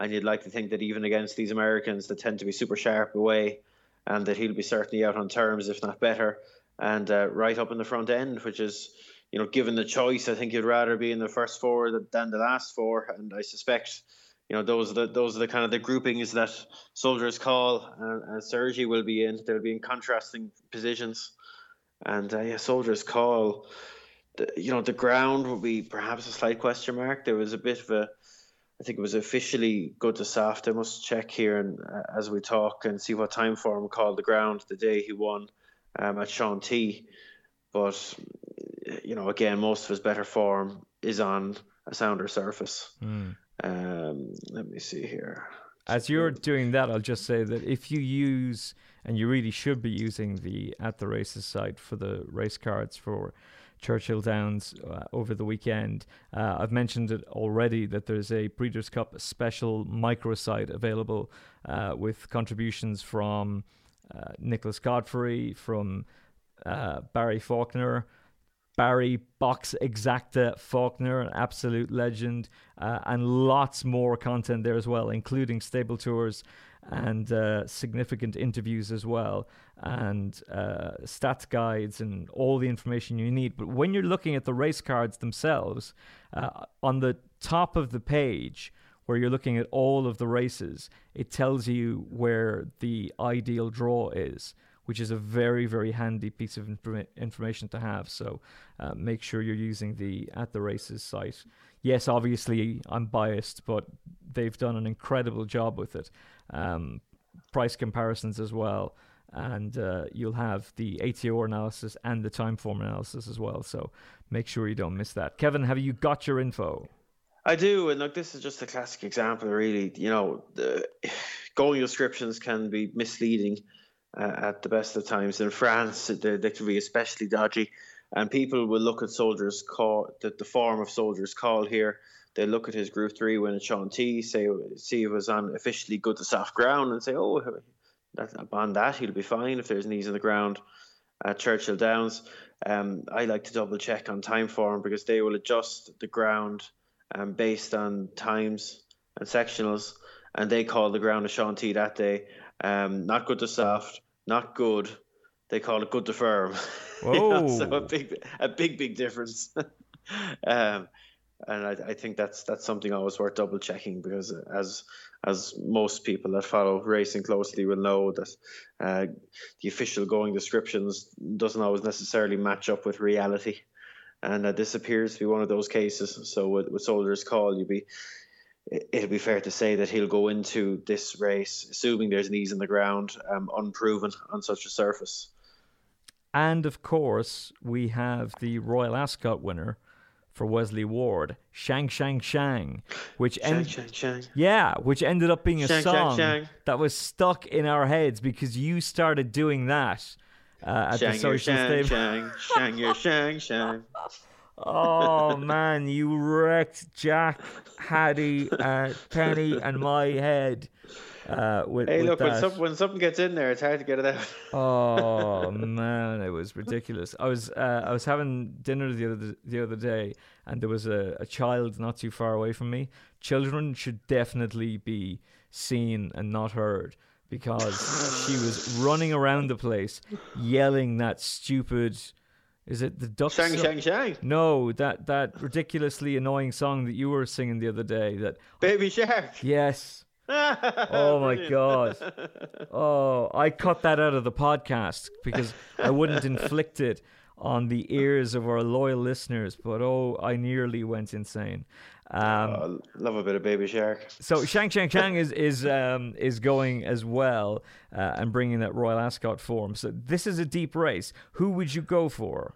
and you'd like to think that even against these Americans that tend to be super sharp away, and that he'll be certainly out on terms, if not better, and uh, right up in the front end, which is. You know, given the choice, I think you'd rather be in the first four than the last four, and I suspect you know those are the those are the kind of the groupings that Soldier's Call and, and Sergei will be in. They'll be in contrasting positions, and uh, yeah, Soldier's Call. The, you know the ground will be perhaps a slight question mark. There was a bit of a, I think it was officially good to soft. I must check here and uh, as we talk and see what Timeform called the ground the day he won um, at Chantilly. But you know, again, most of his better form is on a sounder surface. Mm. Um, let me see here. As you're doing that, I'll just say that if you use, and you really should be using the at the races site for the race cards for Churchill Downs uh, over the weekend. Uh, I've mentioned it already that there's a Breeders' Cup special microsite available uh, with contributions from uh, Nicholas Godfrey, from uh, Barry Faulkner, Barry Box Exacta Faulkner, an absolute legend, uh, and lots more content there as well, including stable tours and uh, significant interviews as well, and uh, stats guides and all the information you need. But when you're looking at the race cards themselves, uh, on the top of the page, where you're looking at all of the races, it tells you where the ideal draw is which is a very very handy piece of inf- information to have. So uh, make sure you're using the at the races site. Yes, obviously I'm biased, but they've done an incredible job with it. Um, price comparisons as well. And uh, you'll have the ATR analysis and the Timeform analysis as well. So make sure you don't miss that. Kevin, have you got your info? I do, and look, this is just a classic example. Really, you know, the going descriptions can be misleading uh, at the best of times. In France, they, they can be especially dodgy, and people will look at Soldier's Call the, the form of Soldier's Call here. They look at his Group Three at Chantilly, say see if it was on officially good to soft ground, and say, oh, that, on that he'll be fine if there's knees on the ground at Churchill Downs. Um, I like to double check on Timeform because they will adjust the ground um, based on times and sectionals, and they call the ground a Chantilly that day. Um, not good to soft, not good. They call it good to firm. Whoa. you know, so a big, a big, big difference. um, and I, I, think that's that's something always worth double checking because as as most people that follow racing closely will know that uh, the official going descriptions doesn't always necessarily match up with reality, and uh, this appears to be one of those cases. So with, with Soldier's Call, you'd be it'll be fair to say that he'll go into this race, assuming there's knees in the ground, um, unproven on such a surface. And of course, we have the Royal Ascot winner for Wesley Ward, Shang Shang Shang, which ended Shang, Shang, yeah, which ended up being a Shang, song Shang, that was stuck in our heads because you started doing that uh, at Shang the social Shang, Shang, Shang, Shang, Shang. oh man, you wrecked Jack, Hattie, uh, Penny, and my head. Uh, with, hey, with look, when, some, when something gets in there, it's hard to get it out. oh man, it was ridiculous. I was uh, I was having dinner the other the other day, and there was a, a child not too far away from me. Children should definitely be seen and not heard because she was running around the place yelling that stupid is it the duck? Shang, song? shang, shang. No, that that ridiculously annoying song that you were singing the other day. That Baby Shark. yes. oh my god. Oh, I cut that out of the podcast because I wouldn't inflict it on the ears of our loyal listeners. But oh, I nearly went insane. Um, oh, love a bit of Baby Shark. So Shang Shang Shang is is um, is going as well uh, and bringing that Royal Ascot form. So this is a deep race. Who would you go for?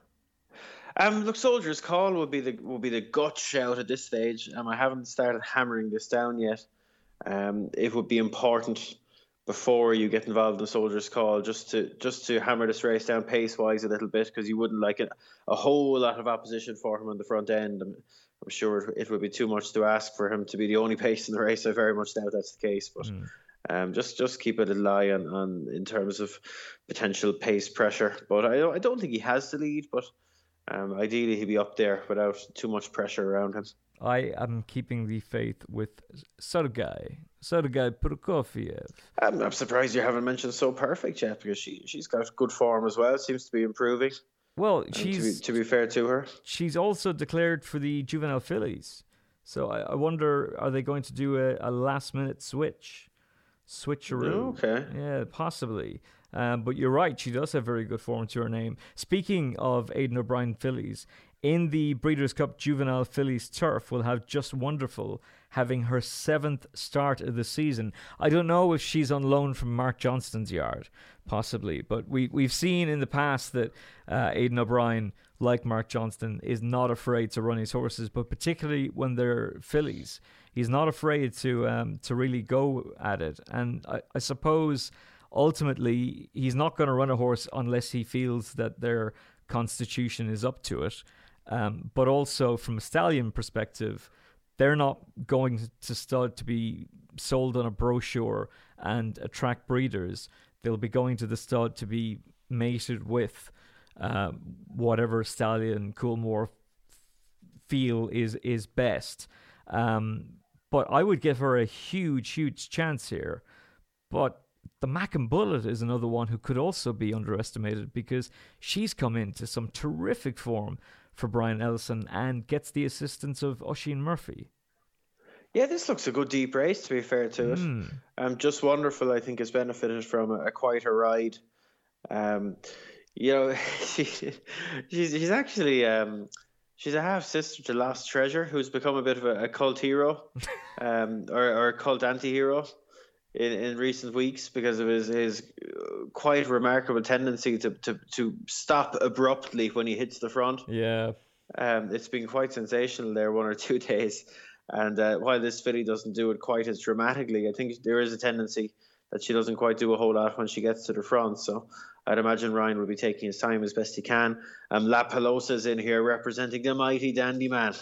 Um, look, Soldier's Call would be the would be the gut shout at this stage. Um, I haven't started hammering this down yet. Um, it would be important before you get involved in Soldier's Call just to just to hammer this race down pace wise a little bit because you wouldn't like a, a whole lot of opposition for him on the front end. I'm, sure it would be too much to ask for him to be the only pace in the race. I very much doubt that's the case, but. Mm. Um, just just keep a little eye on, on in terms of potential pace pressure. But I don't, I don't think he has the lead. But um, ideally, he'd be up there without too much pressure around him. I am keeping the faith with Sergei Sergei Prokofiev. I'm, I'm surprised you haven't mentioned so perfect yet because she she's got good form as well. Seems to be improving. Well, she's to be, to be, fair to her, she's also declared for the juvenile fillies. So I, I wonder, are they going to do a, a last minute switch, switcheroo? Okay, yeah, possibly. Um, but you're right, she does have very good form to her name. Speaking of Aidan O'Brien fillies, in the Breeders' Cup Juvenile Fillies Turf we'll have Just Wonderful having her seventh start of the season. I don't know if she's on loan from Mark Johnston's yard, possibly, but we, we've seen in the past that uh, Aidan O'Brien, like Mark Johnston, is not afraid to run his horses, but particularly when they're fillies. He's not afraid to um, to really go at it. And I, I suppose ultimately he's not going to run a horse unless he feels that their constitution is up to it. Um, but also from a stallion perspective, they're not going to start to be sold on a brochure and attract breeders. They'll be going to the stud to be mated with. uh, whatever stallion Coolmore feel is is best. Um, but I would give her a huge, huge chance here. But the Mackem Bullet is another one who could also be underestimated because she's come into some terrific form for Brian Ellison and gets the assistance of Oisin Murphy. Yeah, this looks a good deep race. To be fair to it, Mm. um, just wonderful. I think has benefited from a, a quieter ride. Um, you know, she, she's she's actually um, she's a half sister to Lost Treasure, who's become a bit of a, a cult hero, um, or, or a cult anti-hero in, in recent weeks because of his his uh, quite remarkable tendency to, to to stop abruptly when he hits the front. Yeah. Um, it's been quite sensational there one or two days. And uh, while this filly doesn't do it quite as dramatically, I think there is a tendency that she doesn't quite do a whole lot when she gets to the front. So I'd imagine Ryan will be taking his time as best he can. Um, La Pelosa's in here representing the mighty Dandy Man.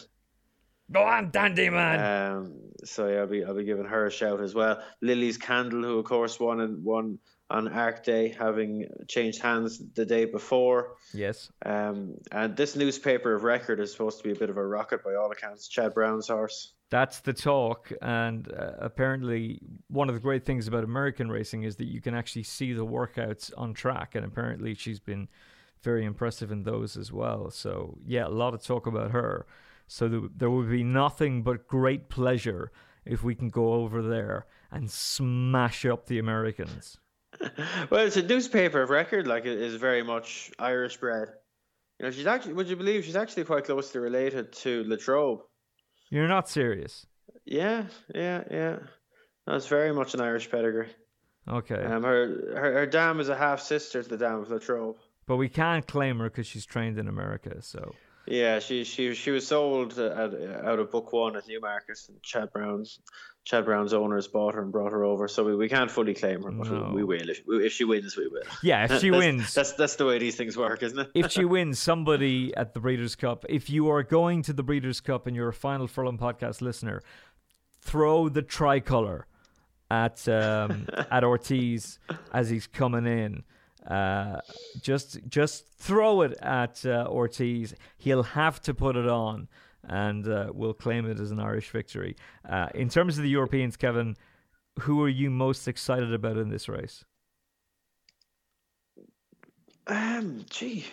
Go on, Dandy Man. Um, so yeah, I'll be I'll be giving her a shout as well. Lily's Candle, who of course won and won on Arc Day, having changed hands the day before. yes. Um, and this newspaper of record is supposed to be a bit of a rocket by all accounts. Chad Brown's horse. That's the talk, and uh, apparently, one of the great things about American racing is that you can actually see the workouts on track, and apparently, she's been very impressive in those as well. So, yeah, a lot of talk about her. So, th- there would be nothing but great pleasure if we can go over there and smash up the Americans. well, it's a newspaper of record. Like it is very much Irish bred. You know, she's actually. Would you believe she's actually quite closely related to Latrobe? You're not serious. Yeah, yeah, yeah. That's very much an Irish pedigree. Okay. Um, her, her her dam is a half sister to the dam of Latrobe. but we can't claim her because she's trained in America. So, Yeah, she she she was sold at, out of Book One at Newmarket, and Chad Brown's Chad Brown's owners bought her and brought her over. So we, we can't fully claim her, but No. we, we will. If, if she wins, we will. yeah, if she That's- wins. that's that's the way these things work, isn't it? if she wins, somebody at the Breeders' Cup, if you are going to the Breeders' Cup and you're a Final Furlong podcast listener, throw the tricolour at um, at Ortiz as he's coming in. Uh, just just throw it at uh, Ortiz. He'll have to put it on, and uh, we'll claim it as an Irish victory. Uh, in terms of the Europeans, Kevin, who are you most excited about in this race? Um, gee,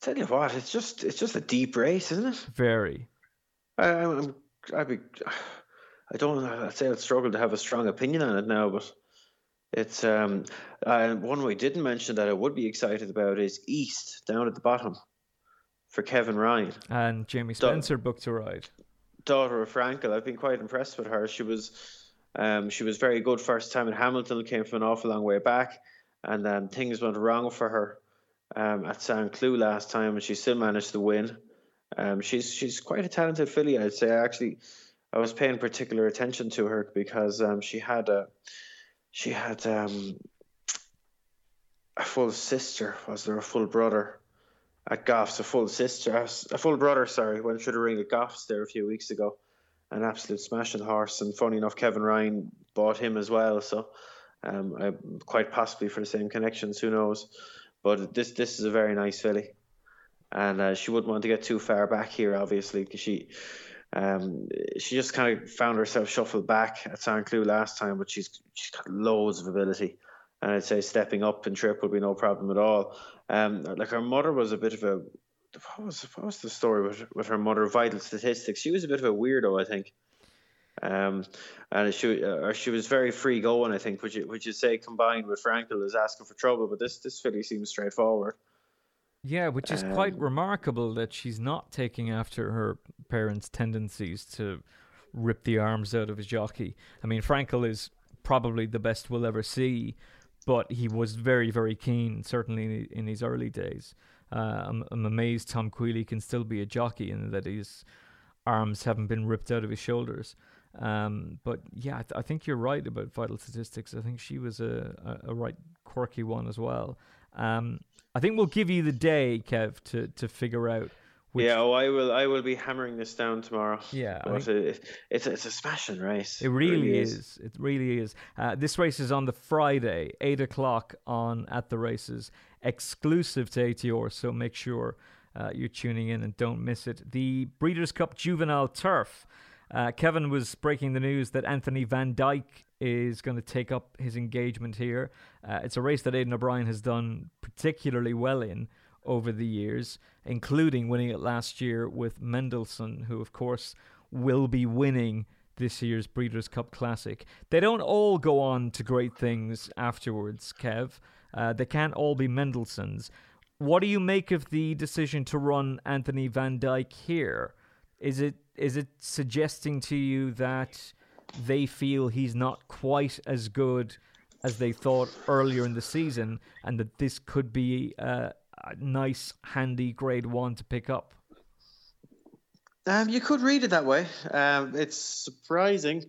tell you what, it's just it's just a deep race, isn't it? Very. I, I'm I'd be I don't. I'd say I'd struggle to have a strong opinion on it now, but it's um uh, one we didn't mention that I would be excited about is East down at the bottom for Kevin Ryan, And Jamie Spencer booked to ride. daughter of Frankel. I've been quite impressed with her. She was um she was very good first time in Hamilton. Came from an awful long way back, and then things went wrong for her um at Saint Cloud last time, and she still managed to win. Um, she's she's quite a talented filly, I'd say. Actually, I was paying particular attention to her because um, she had a she had um, a full sister. Was there a full brother at Goffs? A full sister, a full brother. Sorry, went through the ring at Goffs there a few weeks ago. An absolute smashing horse, and funny enough, Kevin Ryan bought him as well. So, um, quite possibly for the same connections. Who knows? But this this is a very nice filly and uh, she wouldn't want to get too far back here, obviously, because she um, she just kind of found herself shuffled back at Saint Cloud last time, but she's she's got loads of ability, and I'd say stepping up and trip would be no problem at all. Um, like her mother was a bit of a what was what was the story with with her mother? Vital statistics. She was a bit of a weirdo, I think. Um, and she uh, she was very free going, I think. which you would you say combined with Frankel is asking for trouble? But this this filly seems straightforward. Yeah, which is quite Um, remarkable that she's not taking after her parents' tendencies to rip the arms out of his jockey. I mean, Frankel is probably the best we'll ever see, but he was very, very keen, certainly in his early days. Uh, I'm, I'm amazed Tom Queally can still be a jockey and that his arms haven't been ripped out of his shoulders. Um, but yeah, I, th- I think you're right about vital statistics. I think she was a, a, a right quirky one as well. Um, I think we'll give you the day, Kev, to, to figure out. Which, yeah, oh, I will. I will be hammering this down tomorrow. Yeah, it, it's it's a smashing race. It really is. It really is. Uh, this race is on the Friday, eight o'clock on at the races. exclusive to ATR. So make sure uh, you're tuning in and don't miss it. The Breeders' Cup Juvenile Turf. Uh, Kevin was breaking the news that Anthony Van Dyke is going to take up his engagement here. Uh, it's a race that Aidan O'Brien has done particularly well in over the years, including winning it last year with Mendelssohn, who, of course, will be winning this year's Breeders' Cup Classic. They don't all go on to great things afterwards, Kev. Uh, they can't all be Mendelssohn's. What do you make of the decision to run Anthony Van Dyke here? Is it is it suggesting to you that they feel he's not quite as good as they thought earlier in the season, and that this could be a, nice, handy grade one to pick up? Um, you could read it that way. Um, it's surprising.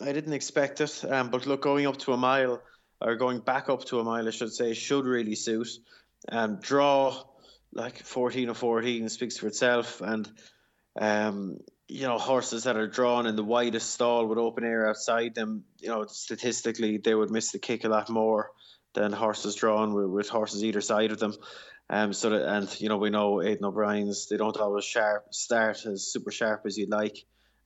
I didn't expect it. Um, but look, going up to a mile, or going back up to a mile, I should say, should really suit. Um, draw like 14 or 14 speaks for itself. And, um, you know, horses that are drawn in the widest stall with open air outside them, you know, statistically, they would miss the kick a lot more than horses drawn with, with horses either side of them. Um, so that, and you know we know Aidan O'Brien's they don't always sharp start as super sharp as you'd like.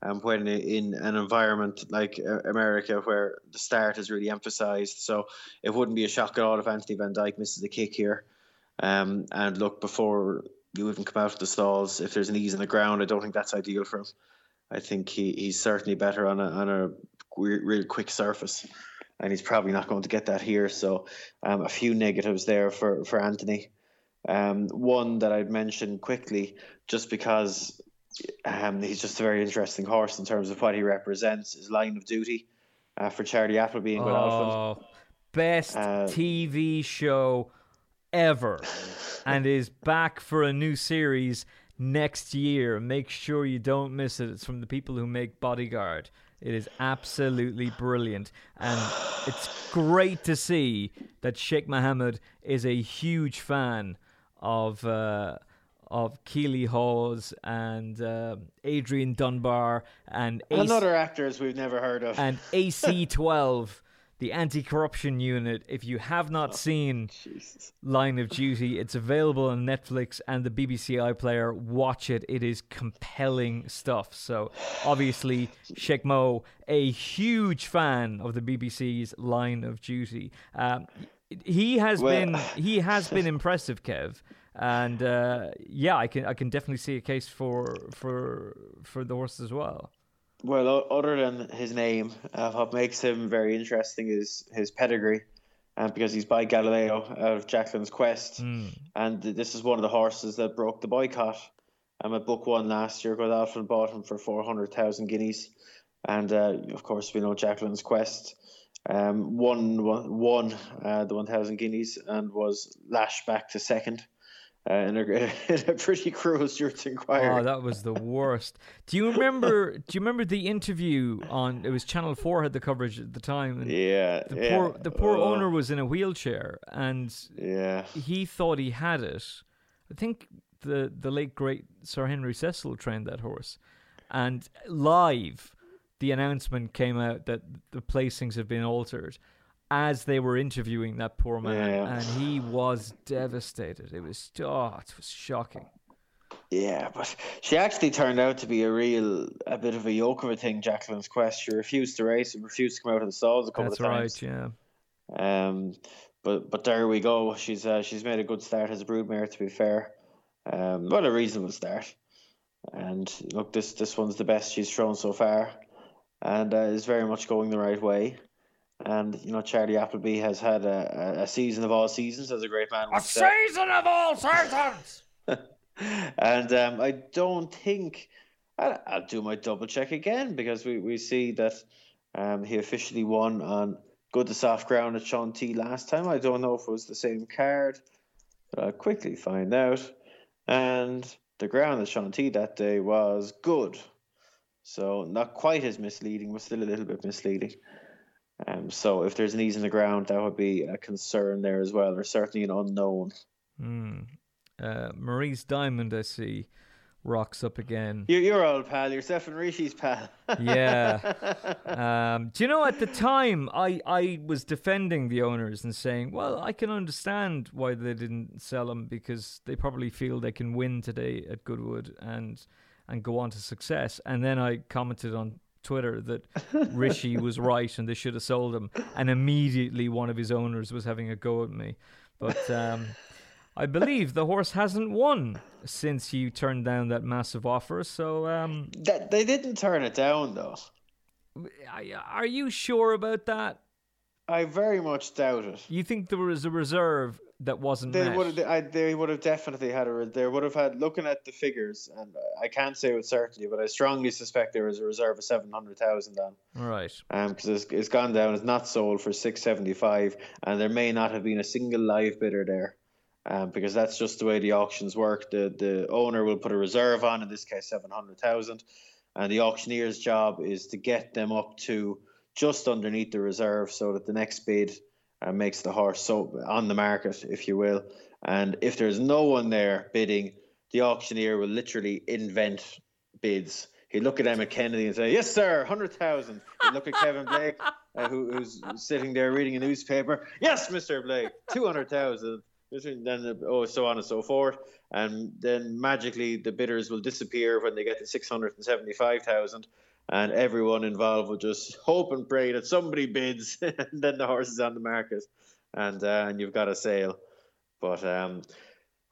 Um, when in an environment like uh, America where the start is really emphasised, so it wouldn't be a shock at all if Anthony Van Dyke misses the kick here. Um, and look before you even come out of the stalls, if there's an ease in the ground, I don't think that's ideal for him. I think he, he's certainly better on a on a real quick surface, and he's probably not going to get that here. So um, a few negatives there for for Anthony. Um, one that I'd mention quickly, just because um, he's just a very interesting horse in terms of what he represents, his Line of Duty uh, for Charlie Appleby and oh, Best uh, TV show ever, and is back for a new series next year. Make sure you don't miss it. It's from the people who make Bodyguard. It is absolutely brilliant. And it's great to see that Sheikh Mohammed is a huge fan of uh, of Keeley Hawes and uh, Adrian Dunbar and AC- and other actors we've never heard of and AC12 the anti-corruption unit. If you have not oh, seen Jesus. line of duty it's available on netflix and the bbc iplayer. Watch it. It is compelling stuff. So obviously sheikh mo a huge fan of the bbc's line of duty. Um, he has well, been he has been impressive, Kev, and uh, yeah, I can I can definitely see a case for for for the horse as well. Well, other than his name, uh, what makes him very interesting is his pedigree, and uh, because he's by Galileo out of Jacqueline's Quest, mm. and this is one of the horses that broke the boycott. I'm at book one last year. Godolphin bought him for four hundred thousand guineas, and uh, of course we know Jacqueline's Quest um, won won uh, the 1,000 guineas and was lashed back to second. Uh, in, a, in a pretty cruel stewards' inquiry. Oh, that was the worst. Do you remember? do you remember the interview on? It was Channel Four had the coverage at the time. And yeah, the yeah. poor the poor oh. owner was in a wheelchair, and yeah, he thought he had it. I think the the late great Sir Henry Cecil trained that horse, and live the announcement came out that the placings have been altered as they were interviewing that poor man, yeah. and he was devastated. It was oh, it was shocking. Yeah, but she actually turned out to be a real, a bit of a yoke of a thing. Jacqueline's quest. She refused to race and refused to come out of the stalls a couple That's of times. That's right. Yeah. Um, but but there we go. She's uh, she's made a good start as a broodmare. To be fair, um, what a reasonable start. And look, this this one's the best she's thrown so far and uh, is very much going the right way. And you know, Charlie Appleby has had a, a season of all seasons as a great man. A season of all seasons. and um, I don't think I'll, I'll, do my double check again because we, we see that um, he officially won on good to soft ground at Chantilly last time. I don't know if it was the same card, but I'll quickly find out. And the ground at Chantilly that day was good. So not quite as misleading, but still a little bit misleading. Um, so if there's an ease in the ground, that would be a concern there as well, or certainly an unknown. Mm. Uh, Marie's Diamond, I see, rocks up again. You're your old pal. You're Stefan Rishi's pal. yeah. Um, do you know at the time I I was defending the owners and saying, well, I can understand why they didn't sell them because they probably feel they can win today at Goodwood and and go on to success. And then I commented on Twitter that Rishi was right and they should have sold him. And immediately one of his owners was having a go at me. But um, I believe the horse hasn't won since you turned down that massive offer. So um, that, they didn't turn it down, though. Are you sure about that? I very much doubt it. You think there was a reserve that wasn't they met? would have, they would have definitely had a they would have had looking at the figures and I can't say with certainty but I strongly suspect there was a reserve of 700,000 on right um because it's, it's gone down it's not sold for 675 and there may not have been a single live bidder there um because that's just the way the auctions work the the owner will put a reserve on in this case 700,000 and the auctioneer's job is to get them up to just underneath the reserve so that the next bid uh, makes the horse so on the market, if you will. And if there's no one there bidding, the auctioneer will literally invent bids. He'd look at Emmet Kennedy and say, "Yes, sir, hundred thousand. He'd look at Kevin Blake, uh, who, who's sitting there reading a newspaper. "Yes, Mister Blake, two hundred thousand. Then oh, so on and so forth, and then magically the bidders will disappear when they get to six hundred and seventy-five thousand, and everyone involved will just hope and pray that somebody bids, and then the horse is on the market, and uh, and you've got a sale. But um,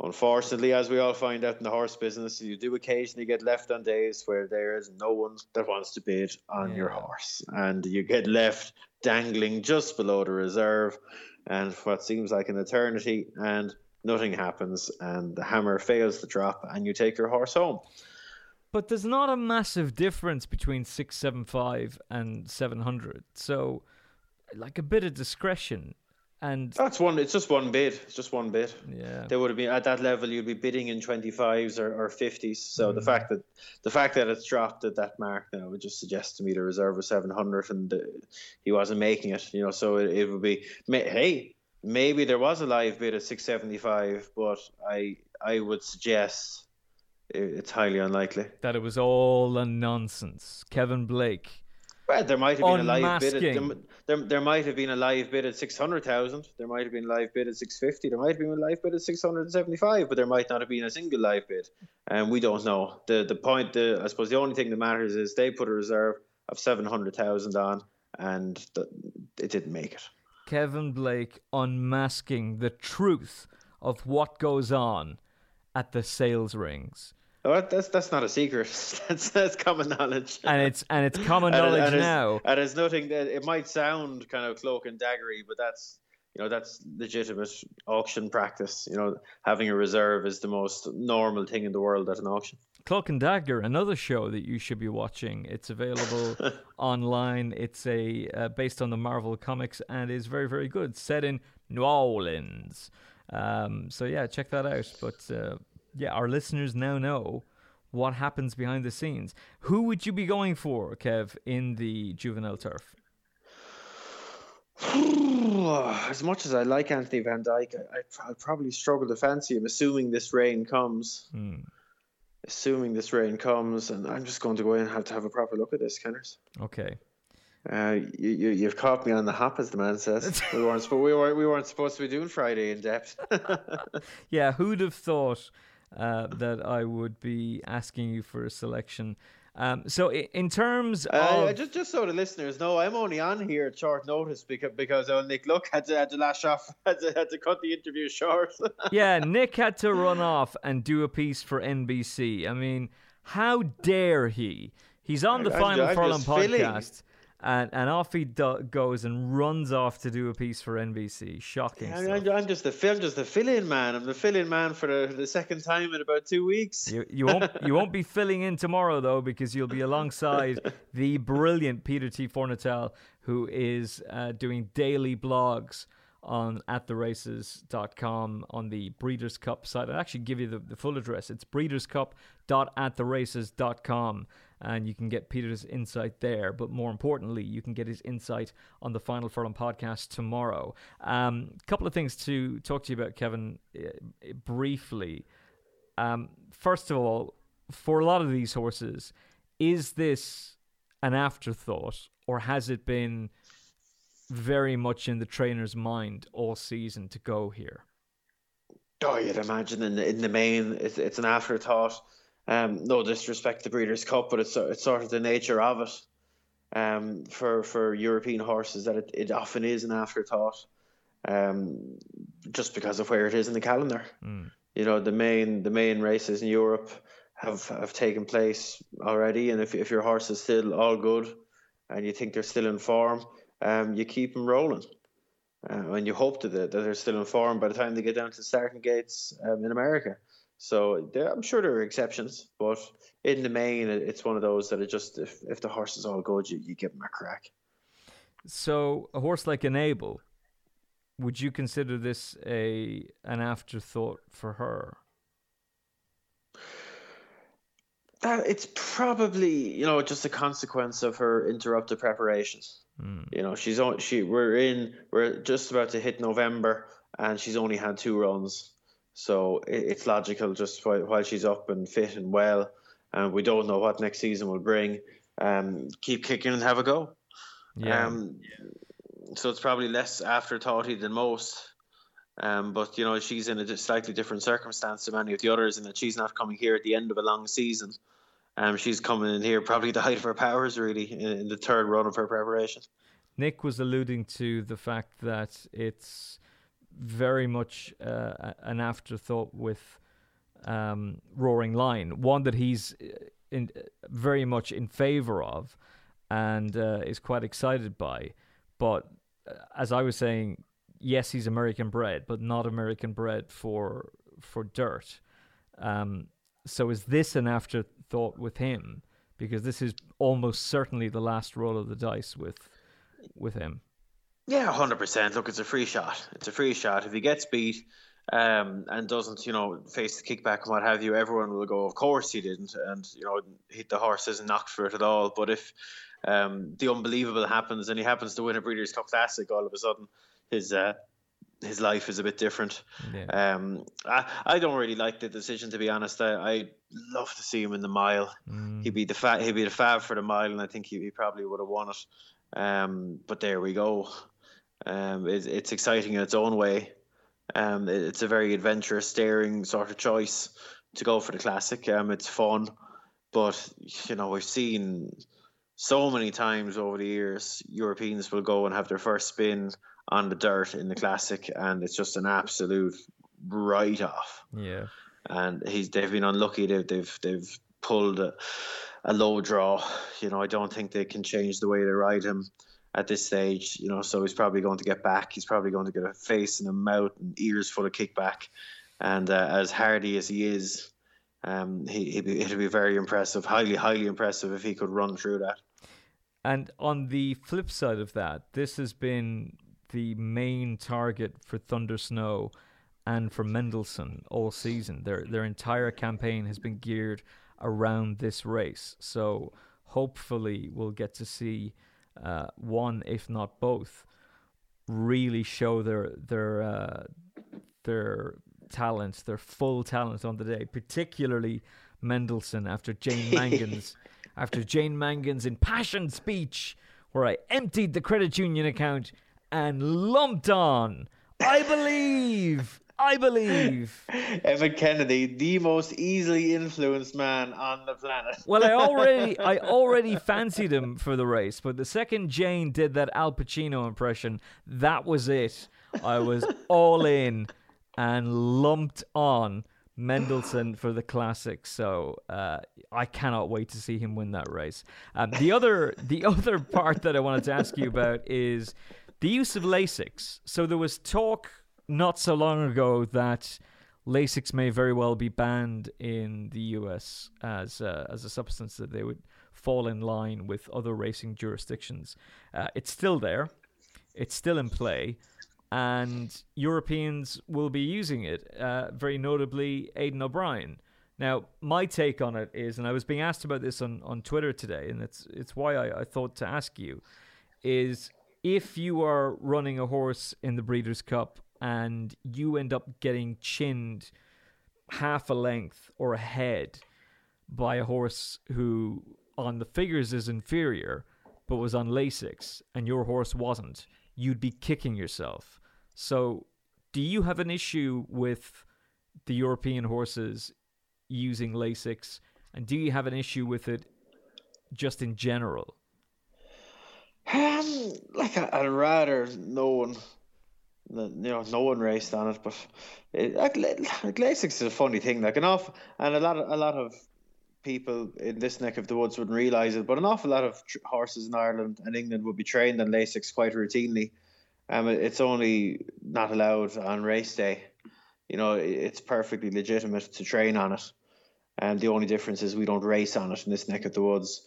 unfortunately, as we all find out in the horse business, you do occasionally get left on days where there is no one that wants to bid on yeah. your horse, and you get left dangling just below the reserve, and what seems like an eternity, and nothing happens, and the hammer fails to drop, and you take your horse home. But there's not a massive difference between 675 and 700. So, like a bit of discretion. And that's one. It's just one bid. It's just one bid. Yeah. there would have been at that level. You'd be bidding in twenty fives or, or fifties. So mm. the fact that the fact that it's dropped at that mark, know, would just suggest to me the reserve was seven hundred and the, he wasn't making it. You know, so it, it would be hey, maybe there was a live bid at six seventy five, but I I would suggest it's highly unlikely that it was all a nonsense. Kevin Blake. Well, there might have been a live bid. At, there, there, there might have been a live bid at six hundred thousand. There might have been a live bid at six fifty. There might have been a live bid at six hundred and seventy-five. But there might not have been a single live bid, and we don't know. the The point, the, I suppose, the only thing that matters is they put a reserve of seven hundred thousand on, and the, it didn't make it. Kevin Blake unmasking the truth of what goes on at the sales rings. Oh, that's that's not a secret. That's that's common knowledge. And it's and it's common knowledge and, and now. And it's nothing that it might sound kind of cloak and daggery, but that's you know that's legitimate auction practice. You know, having a reserve is the most normal thing in the world at an auction. Cloak and Dagger, another show that you should be watching. It's available online. It's a uh, based on the Marvel comics and is very very good. Set in New Orleans. Um, so yeah, check that out. But uh, yeah, our listeners now know what happens behind the scenes. Who would you be going for, Kev, in the juvenile turf? as much as I like Anthony Van Dyke, I, would probably struggle to fancy him, assuming this rain comes. Hmm. Assuming this rain comes, and I'm just going to go in and have to have a proper look at this, Kenners. Okay. Uh, you, you have caught me on the hop, as the man says. we weren't we weren't we weren't supposed to be doing Friday in depth. yeah, who'd have thought uh, that I would be asking you for a selection? Um, so in terms uh, of uh, just just so the listeners know, I'm only on here at short notice because because uh, Nick Luck had to, had to lash off had to, had to cut the interview short. yeah, Nick had to run off and do a piece for NBC. I mean, how dare he? He's on the I'm, Final I'm Furlong podcast and and off he do- goes and runs off to do a piece for NBC. Shocking. I I'm, I'm, just the I'm just the fill-in man. I'm the fill-in man for the, the second time in about two weeks. You, you won't you won't be filling in tomorrow though because you'll be alongside the brilliant Peter T. Fornatale, who is uh, doing daily blogs on at the races.com on the Breeders' Cup site. I'll actually give you the, the full address. It's breederscup.attheraces.com and you can get Peter's insight there. But more importantly, you can get his insight on the Final Furlong podcast tomorrow. A um, couple of things to talk to you about, Kevin, uh, briefly. Um, first of all, for a lot of these horses, is this an afterthought or has it been very much in the trainer's mind all season to go here? Oh, you'd imagine in the, in the main, it's, it's an afterthought. Um, no disrespect to Breeders' Cup, but it's it's sort of the nature of it. Um, for for European horses, that it, it often is an afterthought. Um, just because of where it is in the calendar. Mm. You know, the main the main races in Europe have have taken place already, and if if your horse is still all good, and you think they're still in form, um, you keep them rolling. Uh, and you hope that, that they're still in form by the time they get down to the starting gates um, in America. So I'm sure there are exceptions, but in the main, it's one of those that it just if, if the horse is all good, you, you give them a crack. So a horse like Enable, would you consider this a an afterthought for her? That it's probably you know just a consequence of her interrupted preparations. Mm. You know, she's on. She we're in. We're just about to hit November, and she's only had two runs. So it, it's logical just while, while she's up and fit and well, and we don't know what next season will bring. Um, keep kicking and have a go. Yeah. Um, so it's probably less afterthoughty than most. Um, but you know she's in a slightly different circumstance to many of the others, in that she's not coming here at the end of a long season. Um, she's coming in here probably the height of her powers, really, in, in the third run of her preparation. Nick was alluding to the fact that it's very much uh, an afterthought with um, Roaring Lion, one that he's uh, in, very much in favor of and uh, is quite excited by. But uh, as I was saying, yes, he's American bred, but not American bred for for dirt. Um, so is this an afterthought with him? Because this is almost certainly the last roll of the dice with with him. Yeah, hundred percent. Look, it's a free shot. It's a free shot. If he gets beat um, and doesn't, you know, face the kickback and what have you, everyone will go, "Of course he didn't," and you know, hit the horse isn't knocked for it at all. But if um, the unbelievable happens and he happens to win a Breeders' Cup Classic, all of a sudden his uh, his life is a bit different. Yeah. Um, I, I don't really like the decision to be honest. I, I love to see him in the mile. Mm. He'd be the fat he'd be the fab for the mile, and I think he, he probably would have won it. Um, but there we go. Um, it, it's exciting in its own way. Um, it, it's a very adventurous, daring sort of choice to go for the classic. Um, it's fun, but you know we've seen so many times over the years Europeans will go and have their first spin on the dirt in the classic, and it's just an absolute write off. Yeah, and he's they've been unlucky. They've they've they've pulled a, a low draw. You know, I don't think they can change the way they ride him at this stage. You know, so he's probably going to get back. He's probably going to get a face and a mouth and ears full of kickback. And uh, as hardy as he is, um, he, be, it'd be very impressive, highly, highly impressive if he could run through that. And on the flip side of that, this has been the main target for Thunder Snow and for Mendelssohn all season. Their their entire campaign has been geared around this race. So hopefully we'll get to see uh, one, if not both, really show their their uh, their talents, their full talent on the day. Particularly Mendelssohn after Jane Mangan's after Jane Mangan's impassioned speech, where I emptied the credit union account and lumped on. I believe I believe. Emmet Kennedy, the most easily influenced man on the planet. well, I already I already fancied him for the race, but the second Jane did that Al Pacino impression, that was it. I was all in and lumped on Mendelssohn for the classic. So uh, I cannot wait to see him win that race. Um, the other the other part that I wanted to ask you about is the use of Lasix. So there was talk not so long ago that Lasix may very well be banned in the US as as a substance that they would fall in line with other racing jurisdictions. Uh, it's still there, it's still in play, and Europeans will be using it. Uh, very notably, Aidan O'Brien. Now, my take on it is, and I was being asked about this on, on Twitter today, and it's it's why I, I thought to ask you, is if you are running a horse in the Breeders' Cup and you end up getting chinned half a length or a head by a horse who on the figures is inferior but was on Lasix and your horse wasn't, you'd be kicking yourself. So, do you have an issue with the European horses using Lasix, and do you have an issue with it just in general? Um, like I, would rather no one, you know, no one raced on it. But it, like, like is a funny thing. Like enough, and a lot of a lot of people in this neck of the woods wouldn't realize it, but an awful lot of tr- horses in Ireland and England would be trained on Lasix quite routinely. Um, it's only not allowed on race day. You know, it's perfectly legitimate to train on it. And the only difference is we don't race on it in this neck of the woods.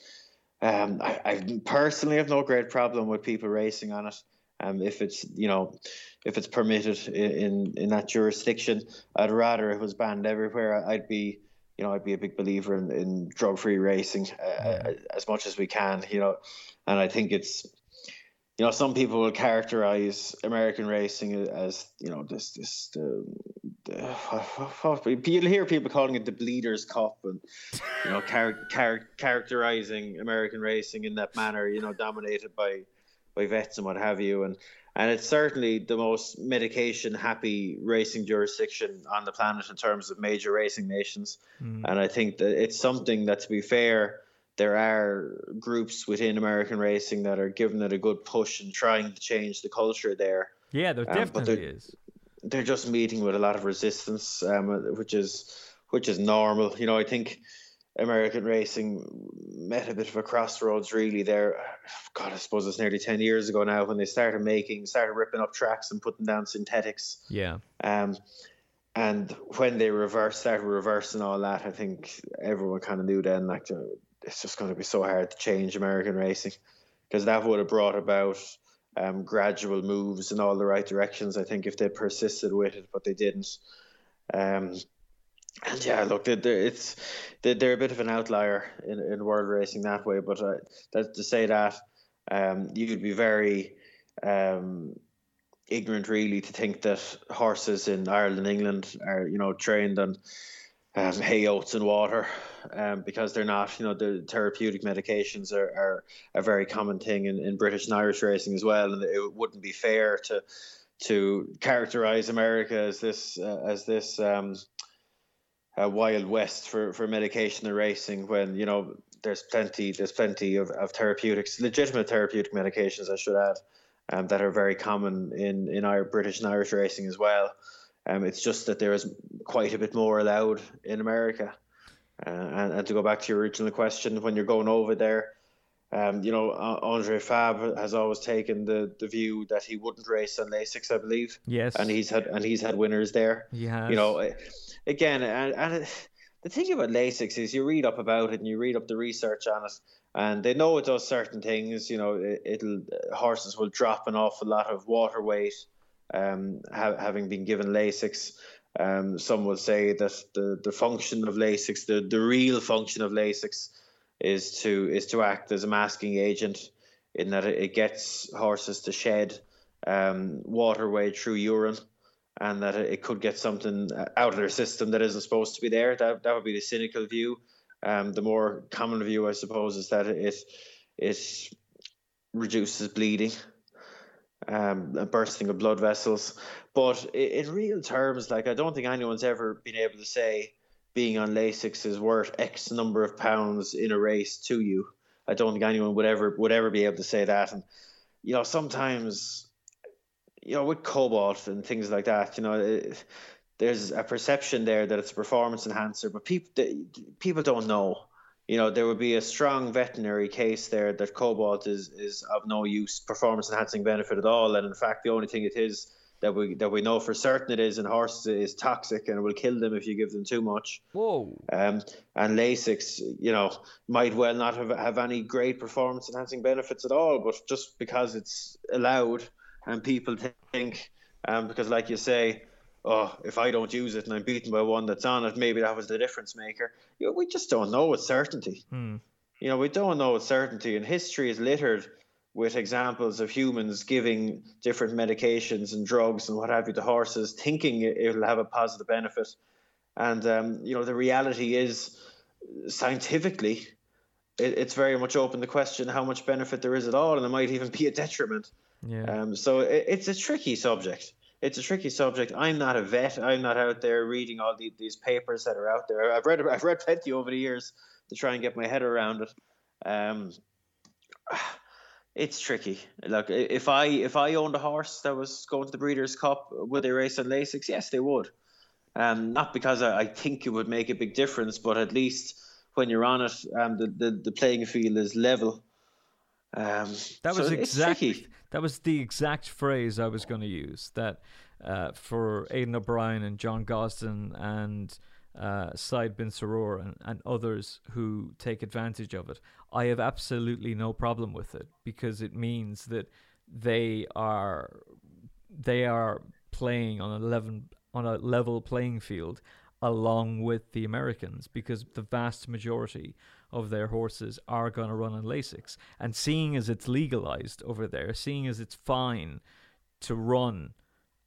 Um, I, I personally have no great problem with people racing on it. Um, if it's you know, if it's permitted in in that jurisdiction, I'd rather it was banned everywhere. I'd be you know, I'd be a big believer in, in drug free racing uh, as much as we can, you know, and I think it's you know, some people will characterize American racing as, you know, this, this, the, the, you'll hear people calling it the Bleeders Cup and, you know, char- char- characterizing American racing in that manner, you know, dominated by, by vets and what have you. And, and it's certainly the most medication happy racing jurisdiction on the planet in terms of major racing nations. Mm. And I think that it's something that, to be fair, there are groups within American racing that are giving it a good push and trying to change the culture there. Yeah, there um, definitely they're, is. They're just meeting with a lot of resistance, um, which is which is normal. You know, I think American racing met a bit of a crossroads really there. God, I suppose it's nearly ten years ago now when they started making, started ripping up tracks and putting down synthetics. Yeah. Um, and when they reversed, started reversing all that, I think everyone kind of knew then like it's just going to be so hard to change American racing because that would have brought about um, gradual moves in all the right directions. I think if they persisted with it, but they didn't. Um, and yeah, look, they're, it's they're, a bit of an outlier in, in world racing that way. But uh, that, to say that, um, you'd be very um, ignorant, really, to think that horses in Ireland and England are, you know, trained on um, hay, oats, and water, um, because they're not. You know, the therapeutic medications are, are a very common thing in, in British and Irish racing as well, and it wouldn't be fair to to characterize America as this uh, as this um, wild west for, for medication and racing when you know there's plenty there's plenty of, of therapeutics legitimate therapeutic medications I should add um, that are very common in in our British and Irish racing as well. Um, it's just that there is quite a bit more allowed in America. Uh, and, and to go back to your original question, when you're going over there, um, you know, Andre Fabre has always taken the, the view that he wouldn't race on Lasix, I believe. Yes. And he's had and he's had winners there. Yeah. You know, again, and, and the thing about Lasix is you read up about it and you read up the research on it, and they know it does certain things. You know, it, will horses will drop an awful lot of water weight um, ha- having been given Lasix. Um, some will say that the, the function of Lasix, the, the real function of Lasix, is to is to act as a masking agent in that it, gets horses to shed um, water weight through urine, and that it, it could get something out of their system that isn't supposed to be there. That that would be the cynical view. Um, the more common view, I suppose, is that it it reduces bleeding um, bursting of blood vessels. But in, real terms, like I don't think anyone's ever been able to say being on Lasix is worth X number of pounds in a race to you. I don't think anyone would ever would ever be able to say that. And you know, sometimes, you know, with cobalt and things like that, you know, it, there's a perception there that it's a performance enhancer, but people people don't know you know, there would be a strong veterinary case there that cobalt is, is of no use, performance enhancing benefit at all. And in fact, the only thing it is that we that we know for certain it is in horses is toxic and will kill them if you give them too much. Whoa. Um, and Lasix, you know, might well not have, have any great performance enhancing benefits at all, but just because it's allowed and people think, um, because like you say, oh, if I don't use it and I'm beaten by one that's on it, maybe that was the difference maker. You know, we just don't know with certainty. Hmm. You know, we don't know with certainty, and history is littered with examples of humans giving different medications and drugs and what have you to horses, thinking it'll have a positive benefit. And um, you know, the reality is scientifically, it, it's very much open to question how much benefit there is at all, and it might even be a detriment. Yeah. Um, so it, it's a tricky subject. It's a tricky subject. I'm not a vet. I'm not out there reading all the, these papers that are out there. I've read I've read plenty over the years to try and get my head around it. Um, it's tricky. Like if I if I owned a horse that was going to the Breeders' Cup, would they race on Lasix? Yes, they would. Um, not because I, I think it would make a big difference, but at least when you're on it, um, the, the, the playing field is level. Um, that was so exactly that was the exact phrase I was going to use. That uh, for Aidan O'Brien and John Gosden and uh, Said bin Suroor and, and others who take advantage of it, I have absolutely no problem with it because it means that they are they are playing on a level on a level playing field along with the Americans because the vast majority of their horses are going to run on Lasix. And seeing as it's legalized over there, seeing as it's fine to run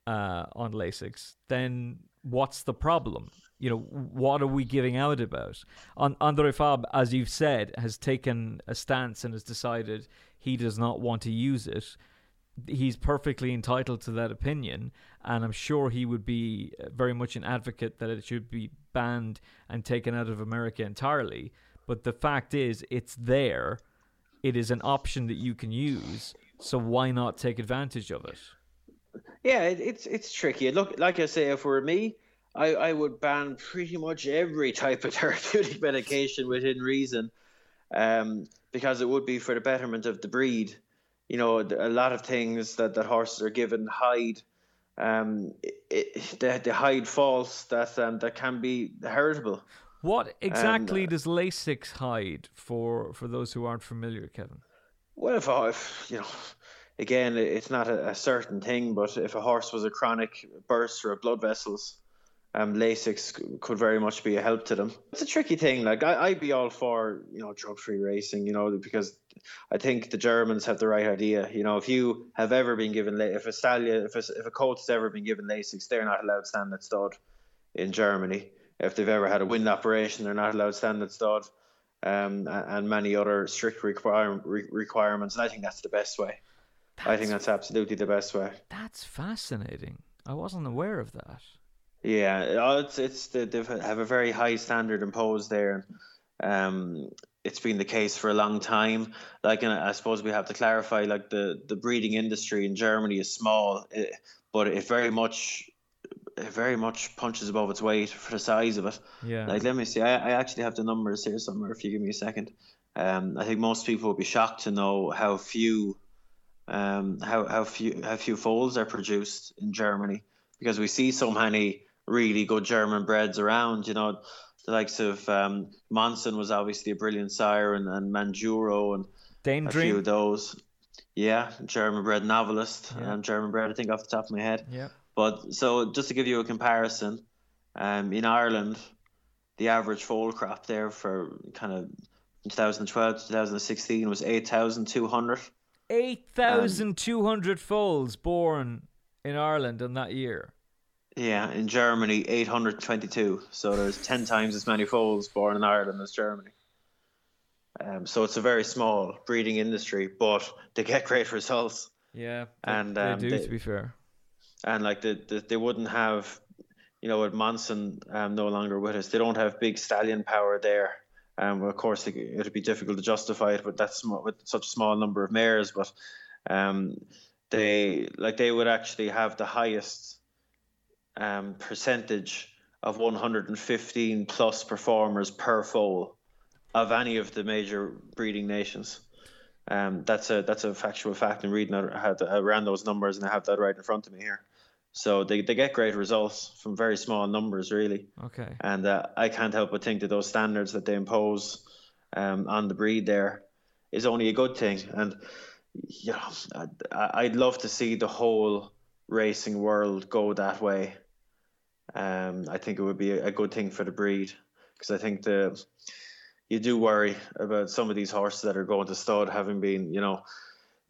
uh, on Lasix, then what's the problem? You know, what are we giving out about? On Andre Fabre, as you've said, has taken a stance and has decided he does not want to use it. He's perfectly entitled to that opinion, and I'm sure he would be very much an advocate that it should be banned and taken out of America entirely. But the fact is, it's there. It is an option that you can use. So why not take advantage of it? Yeah, it, it's it's tricky. Look, like I say, if it were me, I, I would ban pretty much every type of therapeutic medication within reason, um, because it would be for the betterment of the breed. You know, a lot of things that, that horses are given hide, um, it, they, they hide faults that um, that can be heritable. What exactly and, uh, does Lasix hide for for those who aren't familiar, Kevin? Well, if, if you know, again, it's not a, a, certain thing, but if a horse was a chronic burst or of blood vessels, um, Lasix could very much be a help to them. It's a tricky thing. Like I, I'd be all for you know drug-free racing, you know, because I think the Germans have the right idea. You know, if you have ever been given, if a stallion, if a, if a colt has ever been given Lasix, they're not allowed to stand at stud in Germany. If they've ever had a wind operation, they're not allowed standard stud. Um, and many other strict require, requirements. And I think that's the best way. That's, I think that's absolutely the best way. That's fascinating. I wasn't aware of that. Yeah, it's it's they have a very high standard imposed there. Um, it's been the case for a long time. Like, and I suppose we have to clarify, like the the breeding industry in Germany is small, eh, but it very much it very much punches above its weight for the size of it. Yeah. Like, let me see. I, I actually have the numbers here somewhere. If you give me a second, um, I think most people will be shocked to know how few, um, how how few how few foals are produced in Germany because we see so many really good German breds around. You know, the likes of um, Monsun was obviously a brilliant sire, and, and Manduro and Danedream. few of those. Yeah, German bred Novellist. Yeah. Um, German bred, I think, off the top of my head. Yeah. But so just to give you a comparison, um, in Ireland, the average foal crop there for kind of 2012 to 2016 was 8,200. 8,200 foals born in Ireland in that year. Yeah, in Germany, 822. So there's 10 times as many foals born in Ireland as Germany. Um, so it's a very small breeding industry, but they get great results. Yeah, they, and um, they do, they, to be fair. And like the, the, they wouldn't have, you know, with Monsun um, no longer with us, they don't have big stallion power there. Um, of course, it would be difficult to justify it with that small, with such a small number of mares, but um, they like they would actually have the highest um, percentage of 115 plus performers per foal of any of the major breeding nations. Um, that's a that's a factual fact. And reading I had around those numbers, and I have that right in front of me here. So they, they get great results from very small numbers, really. Okay. And uh, I can't help but think that those standards that they impose um, on the breed there is only a good thing. And you know, I'd love to see the whole racing world go that way. Um, I think it would be a good thing for the breed because I think the you do worry about some of these horses that are going to stud having been, you know,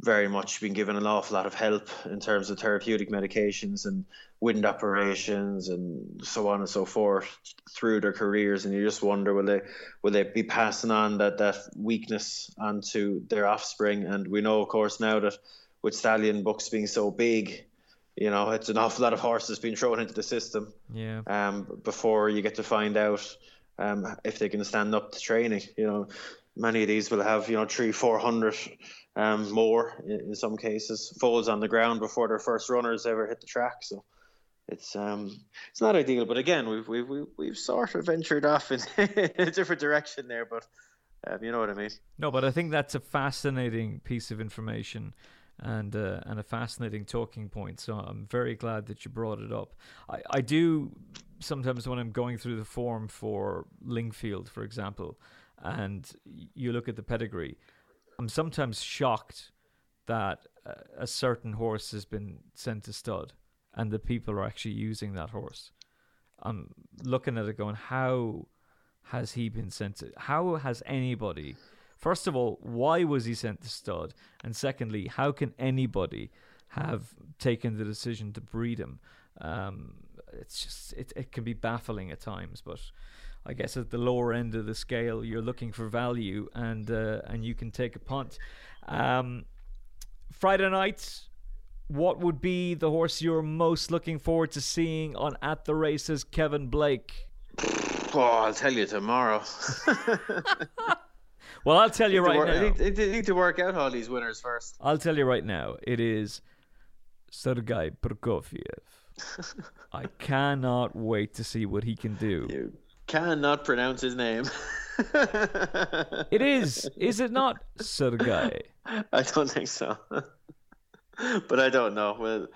very much been given an awful lot of help in terms of therapeutic medications and wind operations and so on and so forth through their careers. And you just wonder will they will they be passing on that that weakness onto their offspring? And we know of course now that with stallion books being so big you know it's an awful lot of horses being thrown into the system yeah. um before you get to find out um if they can stand up to training. You know many of these will have you know three four hundred um, more in, in, some cases falls on the ground before their first runners ever hit the track. So it's um it's not ideal. But again, we've we've we've sort of ventured off in, a different direction there. But um, you know what I mean. No, but I think that's a fascinating piece of information. And uh, and a fascinating talking point. So I'm very glad that you brought it up. I, I do sometimes when I'm going through the form for Lingfield, for example, and you look at the pedigree, I'm sometimes shocked that a certain horse has been sent to stud and the people are actually using that horse. I'm looking at it going, how has he been sent to? How has anybody? First of all, why was he sent to stud? And secondly, how can anybody have taken the decision to breed him? Um, it's just it, it can be baffling at times, but I guess at the lower end of the scale, you're looking for value, and uh, and you can take a punt. Um, Friday night, what would be the horse you're most looking forward to seeing on at the races, Kevin Blake? Oh, I'll tell you tomorrow. well, I'll tell you right work, now. I need, I need, to work out all these winners first. I'll tell you right now. It is Sergei Prokofiev. I cannot wait to see what he can do. You cannot pronounce his name. it is, is it not, Sergei? I don't think so, but I don't know. We'll,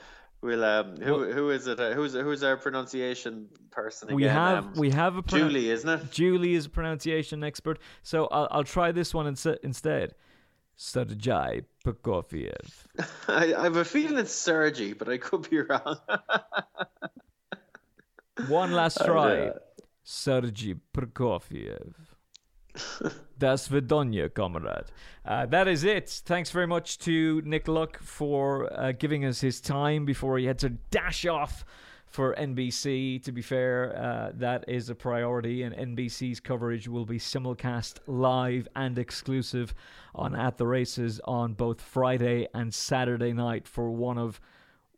we'll um, who well, who is it? Who's who's our pronunciation person? Again? We have um, we have a Julie, isn't it? Julie is a pronunciation expert, so I'll I'll try this one instead. Sergei Prokofiev. I, I have a feeling it's Sergey, but I could be wrong. one last try. Sergei Prokofiev. Das Vidonia, comrade. Uh, that is it. Thanks very much to Nick Luck for uh, giving us his time before he had to dash off for NBC. To be fair, uh, that is a priority, and NBC's coverage will be simulcast live and exclusive on At the Races on both Friday and Saturday night for one of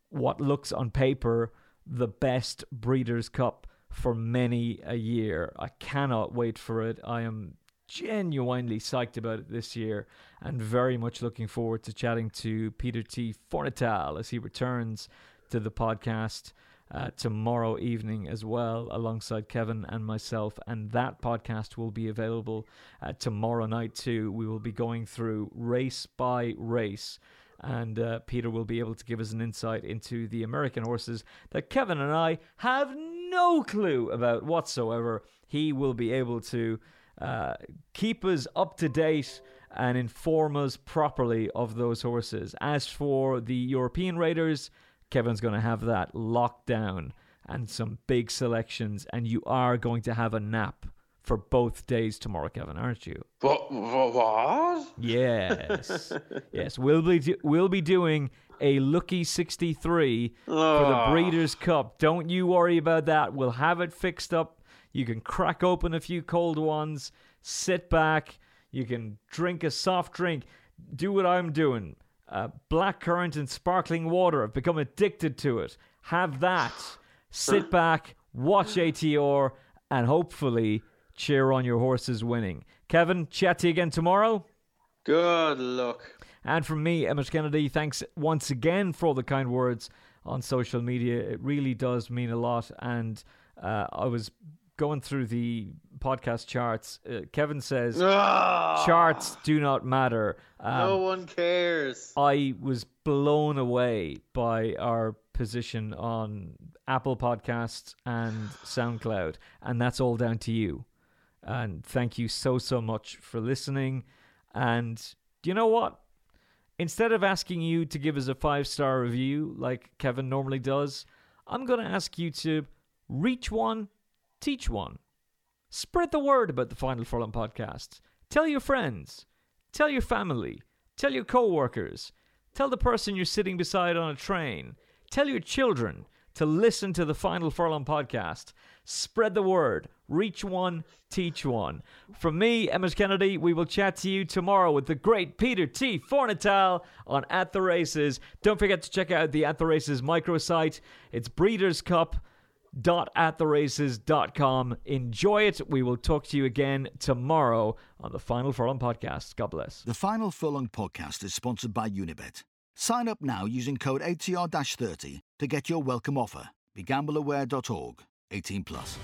what looks on paper the best Breeders' Cup for many a year. I cannot wait for it. I am genuinely psyched about it this year and very much looking forward to chatting to Peter T. Fornatale as he returns to the podcast uh, tomorrow evening as well, alongside Kevin and myself. And that podcast will be available uh, tomorrow night too. We will be going through race by race and uh, Peter will be able to give us an insight into the American horses that Kevin and I have no clue about whatsoever. He will be able to uh, keep us up to date and inform us properly of those horses. As for the European Raiders, Kevin's going to have that locked down and some big selections, and you are going to have a nap for both days tomorrow, Kevin, aren't you? What? What? Yes, yes. We'll be do- we'll be doing a Lucky 63 oh. for the ah. Breeders' Cup. Don't you worry about that. We'll have it fixed up. You can crack open a few cold ones, sit back. You can drink a soft drink. Do what I'm doing. Uh, black currant and sparkling water. I've become addicted to it. Have that. Sit back, watch ATR, and hopefully cheer on your horses winning. Kevin, chat to you again tomorrow. Good luck. And from me, Emmet Kennedy, thanks once again for all the kind words on social media. It really does mean a lot. And uh, I was going through the podcast charts. Uh, Kevin says oh, charts do not matter. Um, no one cares. I was blown away by our position on Apple Podcasts and SoundCloud, and that's all down to you. And thank you so, so much for listening. And do you know what? Instead of asking you to give us a five star review like Kevin normally does, I'm going to ask you to reach one, teach one. Spread the word about the Final Furlong podcast. Tell your friends, tell your family, tell your co workers, Tell the person you're sitting beside on a train. Tell your children to listen to the Final Furlong podcast. Spread the word. Reach one, teach one. From me, Emmet Kennedy, we will chat to you tomorrow with the great Peter T. Fornatale on At the Races. Don't forget to check out the At the Races microsite. It's Breeders' Cup Dot at the com. Enjoy it. We will talk to you again tomorrow on the Final Furlong podcast. God bless. The Final Furlong podcast is sponsored by Unibet. Sign up now using code ATR 30 to get your welcome offer. BeGambleAware.org 18 plus.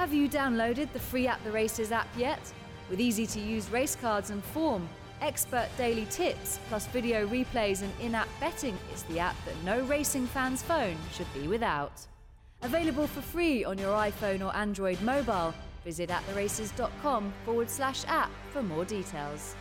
Have you downloaded the free At the Races app yet? With easy to use race cards and form, expert daily tips, plus video replays and in app betting, it's the app that no racing fan's phone should be without. Available for free on your iPhone or Android mobile. Visit attheraces.com forward slash app for more details.